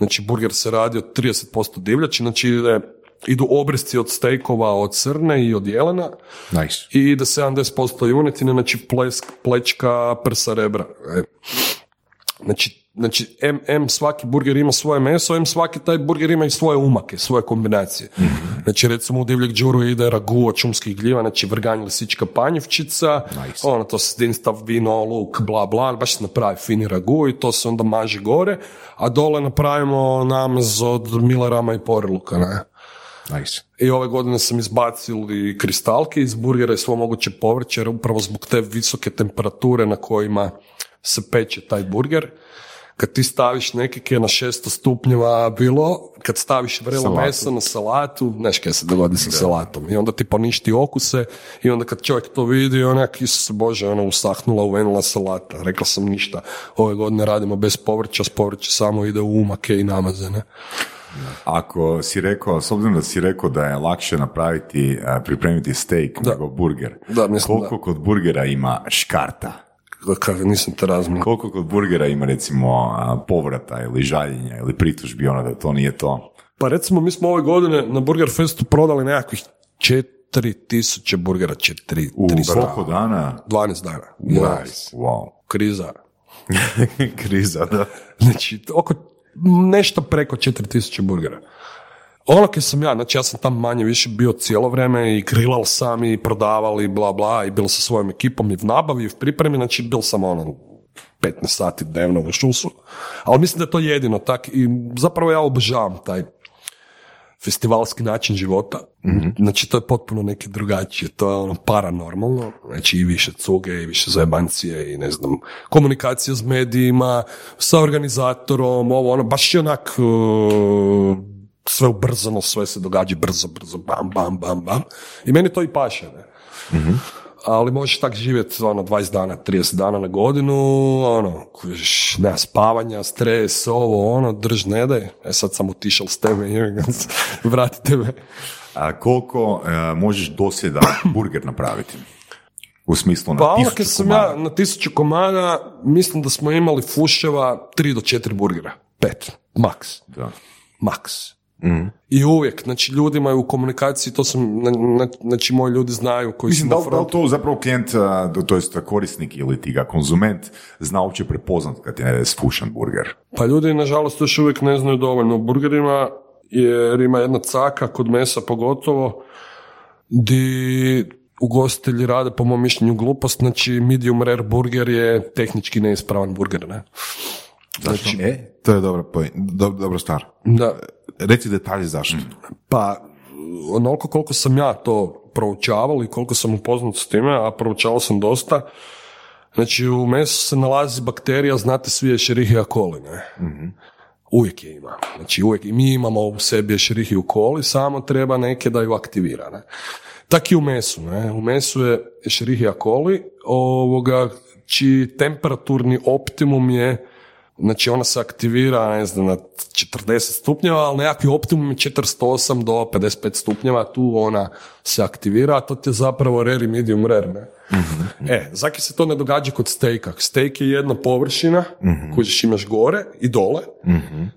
Znači, burger se radi od 30% divljači, znači ide, idu obresci od stejkova od crne i od jelena Nice. i ide 70% junetine, znači plesk, plečka, prsa, rebra. E. Znači, znači M, M svaki burger ima svoje meso, M svaki taj burger ima i svoje umake, svoje kombinacije. Znači, recimo u divljeg džuru ide ragu od šumskih gljiva, znači vrganj, lisička, panjevčica, ono, to se dinstav, vino, luk, bla, bla, baš se napravi fini ragu i to se onda maže gore, a dole napravimo namaz od milerama i poriluka, ne? Nice. I ove godine sam izbacili kristalke iz burgera i svo moguće povrće, upravo zbog te visoke temperature na kojima se peče taj burger. kad ti staviš nekike na 600 stupnjeva bilo, kad staviš vrelo Salatu. meso na salatu, znaš kaj se dogodi sa salatom. I onda ti poništi okuse i onda kad čovjek to vidi, onak, Isuse Bože, ona usahnula, uvenula salata. Rekla sam ništa, ove godine radimo bez povrća, s povrća samo ide u umake i namaze, ne? Ako si rekao, s obzirom da si rekao da je lakše napraviti, pripremiti steak Da. nego burger, Da, mislim koliko kod burgera ima škarta? Kako nisam te razumio. Koliko kod burgera ima recimo povrata ili žaljenja ili pritužbi ono da to nije to? Pa recimo, mi smo ove godine na Burger Festu prodali nekakvih 4000 burgera, 4, U 300, koliko dana? 12 dana. Nice. Wow. Kriza. Kriza, da. Znači, oko nešto preko 4000 burgera. Kaj sam ja, znači ja sam tam manje više bio cijelo vrijeme i grilal sam i prodavali bla bla i bil sa svojom ekipom i v nabavi i v pripremi, znači bil sam ono 15 sati dnevno u šusu. Ali mislim da je to jedino tak i zapravo ja obožavam taj festivalski način života. Znači to je potpuno neki drugačije, to je ono paranormalno, znači i više cuge i više zajebancije i ne znam, komunikacija s medijima, sa organizatorom, ovo ono, baš je onak uh, sve ubrzano, sve se događa brzo, brzo, bam, bam, bam, bam. I meni to i paše, ne? ali možeš tak živjeti ono 20 dana, 30 dana na godinu, ono, kužiš, nema spavanja, stres, ovo, ono, drž ne daj. E sad sam otišao s tebe, vratite me. A koliko e, možeš dosljeda burger napraviti? U smislu na Pa ono tisuću kad sam komada. ja na tisuću komada, mislim da smo imali fuševa 3 do 4 burgera. Pet, maks. Da. Maks. I uvijek, znači ljudima je u komunikaciji, to sam, na- na- znači moji ljudi znaju koji Mislim, su da da li to zapravo klijent, to jest korisnik ili ti ga konzument zna uopće prepoznat kad je spušan burger? Pa ljudi, nažalost, još uvijek ne znaju dovoljno o burgerima, jer ima jedna caka, kod mesa pogotovo, di ugostitelji rade, po mom mišljenju, glupost, znači medium rare burger je tehnički neispravan burger, ne? Znači, E, to je dobra, poj- do, dobra stvar. da, Reci detalje zašto. pa onoliko koliko sam ja to proučavao i koliko sam upoznat s time, a proučavao sam dosta, znači u mesu se nalazi bakterija, znate svi Escherichia coli, ne? Uvijek je ima. Znači uvijek i mi imamo u sebi Escherichia coli, samo treba neke da ju aktivira, ne? Tak i u mesu, ne? U mesu je Escherichia coli, ovoga, čiji temperaturni optimum je Znači ona se aktivira, ne znam, na 40 stupnjeva, ali nekakvi optimum je 48 do 55 stupnjeva, tu ona se aktivira, a to ti je zapravo rare i medium rare, ne? E, zaki se to ne događa kod stejka? Steak je jedna površina koju imaš gore i dole,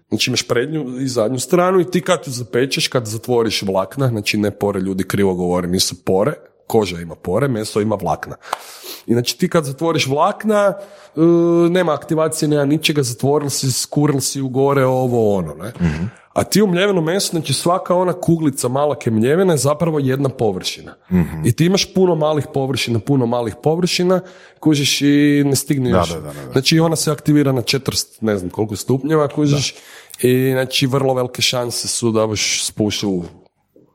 znači imaš prednju i zadnju stranu i ti kad ju zapečeš, kad zatvoriš vlakna, znači ne pore, ljudi krivo govore, nisu pore, koža ima pore, meso ima vlakna. I znači ti kad zatvoriš vlakna, e, nema aktivacije, nema ničega, zatvorili si, skurili si u gore ovo ono, ne? A ti u mljeveno meso, znači svaka ona kuglica malake mljevene je zapravo jedna površina. I ti imaš puno malih površina, puno malih površina, kužiš i ne stigne još. da, da, da, da. Znači ona se aktivira na 400, ne znam koliko stupnjeva, kužiš, i znači vrlo velike šanse su da boš spušao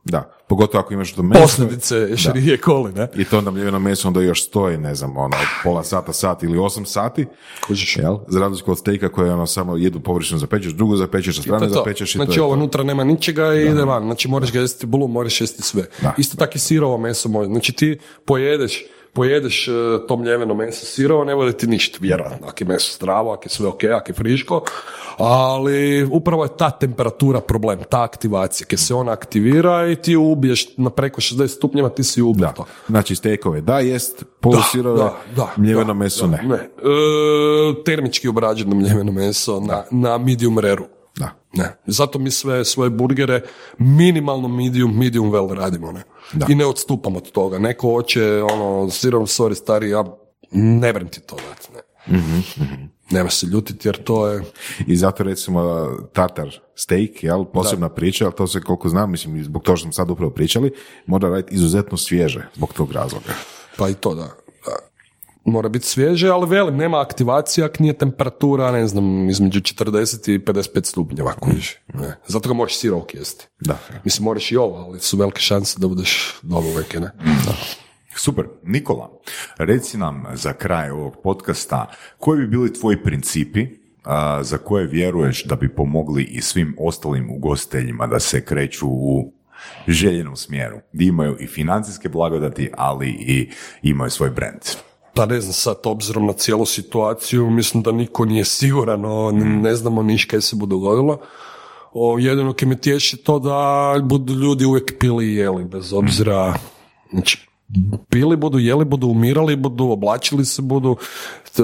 Da, pogotovo ako imaš to meso. posljedice Escherichia coli, ne? I to onda mljeveno meso onda još stoji, ne znam, ono, pola sata, sat ili osam sati. Kužiš. Jel? Za razliku od stejka koje ono samo jednu površinu zapečeš, drugu zapečeš, sa strane zapečeš i znači to je ovo unutra nema ničega i ide van. Znači moraš ga jesti bulu, moraš jesti sve. Da. Isto tako i sirovo meso može. Znači ti pojedeš pojedeš e, to mljeveno meso sirovo, ne bude ti ništa, vjerojatno, ako je meso zdravo, ako je sve ok, ako je friško, ali upravo je ta temperatura problem, ta aktivacija, kad se ona aktivira i ti ubiješ na preko 60 stupnjeva, ti si ubio to. Znači stejkove da jest, polusirove, mljeveno da, meso ne. E, termički obrađeno mljeveno meso na, na medium reru. Da. Ne. Zato mi sve svoje burgere minimalno medium, medium well radimo. Ne? I ne odstupam od toga. Neko hoće, ono, sirom, sorry, stari, ja ne vrem ti to dati. Ne. Nema se ljutiti jer to je... I zato recimo tartar steak, jel, posebna priča, ali to se koliko znam, mislim, zbog toga što smo sad upravo pričali, mora raditi izuzetno svježe zbog tog razloga. Pa i to da. Mora biti svježe, ali velim, nema aktivacija ako nije temperatura, ne znam, između 40 i 55 stupnjeva, kužiš. Ne. Zato ga možeš sirovog jesti. Da. Mislim, moraš i ovo, ali su velike šanse da budeš dobro veke, ne? Da. Super. Nikola, reci nam za kraj ovog podcasta koji bi bili tvoji principi a, za koje vjeruješ da bi pomogli i svim ostalim ugostiteljima da se kreću u željenom smjeru, gdje imaju i financijske blagodati, ali i imaju svoj brand. Pa ne znam sad, obzirom na cijelu situaciju, mislim da niko nije siguran, o, ne znamo niš kaj se bude dogodilo. O, jedino ki me tješi to da budu ljudi uvijek pili i jeli, bez obzira, znači, pili budu, jeli budu, umirali budu, oblačili se budu, t-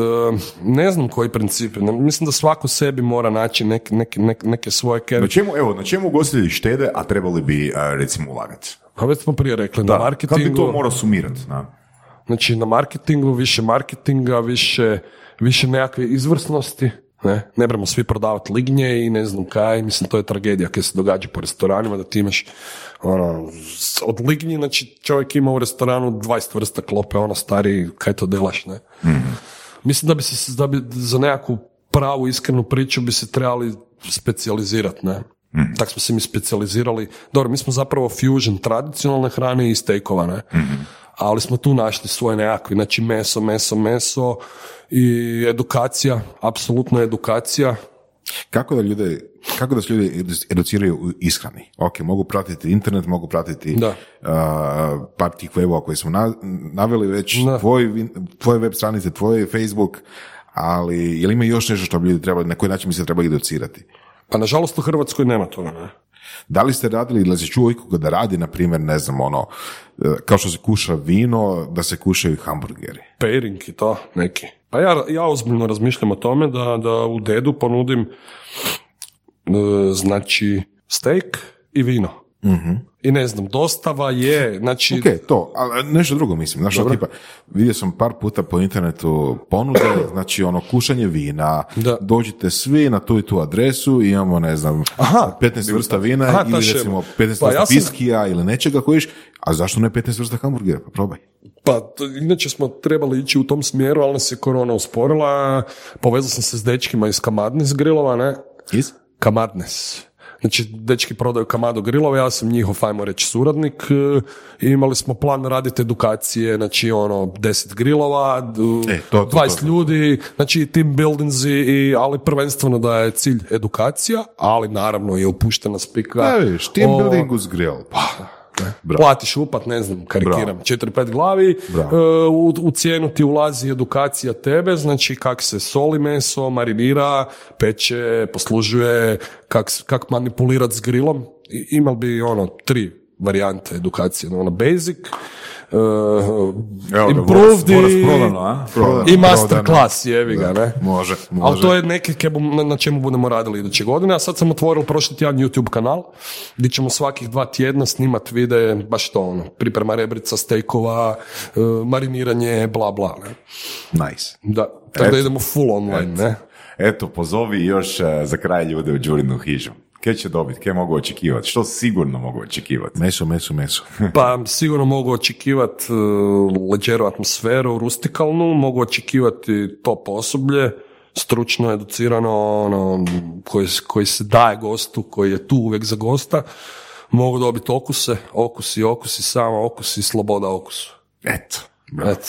ne znam koji principi, ne- mislim da svako sebi mora naći neke, neke, neke, neke svoje Na kere. čemu, evo, na čemu ugostitelji štede, a trebali bi, recimo, ulagati? Pa već smo prije rekli, na Kad bi marketingu, to morao sumirati? Da. Znači na marketingu, više marketinga, više, više nekakve izvrsnosti, ne, ne bremo svi prodavati lignje i ne znam kaj, mislim to je tragedija kad se događa po restoranima da ti imaš ono, od lignji, znači čovjek ima u restoranu 20 vrsta klope, ono stari, kaj to delaš, ne. Mislim da bi se, da bi za nekakvu pravu iskrenu priču bi se trebali specijalizirati, ne. Tak smo se mi specijalizirali. Dobro, mi smo zapravo fusion tradicionalne hrane i stejkova, ne. Ali smo tu našli svoje nekakve, znači meso, meso, meso i edukacija, apsolutno edukacija. Kako da ljude, kako da se ljudi edu- educiraju u ishrani? Ok, mogu pratiti internet, mogu pratiti Da. uh, par tih webova koje smo na- naveli već, Da. tvoj, tvoje web stranice, tvoj Facebook, ali je li ima još nešto što bi ljudi trebali, na koji način bi se trebali educirati? Pa nažalost u Hrvatskoj nema toga, ne. Da li ste radili ili se čuo ikoga da radi, na primjer, ne znam, ono, e, kao što se kuša vino, da se kušaju hamburgeri? pairing i to neki. Pa ja, ja ozbiljno razmišljam o tome da, da u dedu ponudim e, znači steak i vino. I ne znam, dostava je, znači... Ok, to, ali nešto drugo mislim, znaš, ono, tipa, vidio sam par puta po internetu ponude, znači ono, kušanje vina, Da. dođite svi na tu i tu adresu, imamo, ne znam, Aha. 15 vrsta vina Aha, ili recimo 15 Pa vrsta ja sam- piskija ili nečega kojiš, a zašto ne 15 vrsta hamburgera, pa probaj. Pa, to- inače smo trebali ići u tom smjeru, ali nas je korona usporila. Povezao sam se s dečkima iz Kamadnes grilova, ne? Iz? Kamadnes. Znači, dečki prodaju Kamado grilove, ja sam njihov, ajmo reći, suradnik e, i imali smo plan raditi edukacije, znači ono, 10 grilova, E, to, to, 20 to. ljudi, znači team buildingsi, i, ali prvenstveno da je cilj edukacija, ali naravno je upuštena spika. Da, vidiš, team building uz grill. Pa, Bravo. platiš upat, ne znam, karikiram, 4-5 glavi, Bravo. e, u, u cijenu ti ulazi edukacija tebe, znači kak se soli meso, marinira, peče, poslužuje, kak, kak manipulirat s grilom. I, imal bi ono tri varijante edukacije, ono basic, e, Evo, improved i, prodano, a? Prodano. i masterclass, jevi ga, ne? Može, može. Ali to je neke na, čemu budemo radili iduće godine, a sad sam otvorio prošli tjedan YouTube kanal, gdje ćemo svakih dva tjedna snimat videe, baš to ono, priprema rebrica, stejkova, e, mariniranje, bla bla, ne. Nice. Da, tako da idemo full online, ne. Eto, pozovi još e, za kraj ljude u Đurinu hižu. Kje će dobiti, kje mogu očekivati, što sigurno mogu očekivati. Meso, meso, meso. Pa sigurno mogu očekivati leđeru atmosferu, rustikalnu, mogu očekivati top osoblje, stručno, educirano, ono, koji, koji se daje gostu, koji je tu uvijek za gosta. Mogu dobiti okuse, okusi, okusi, samo okusi, sloboda okusu. Eto, Eto,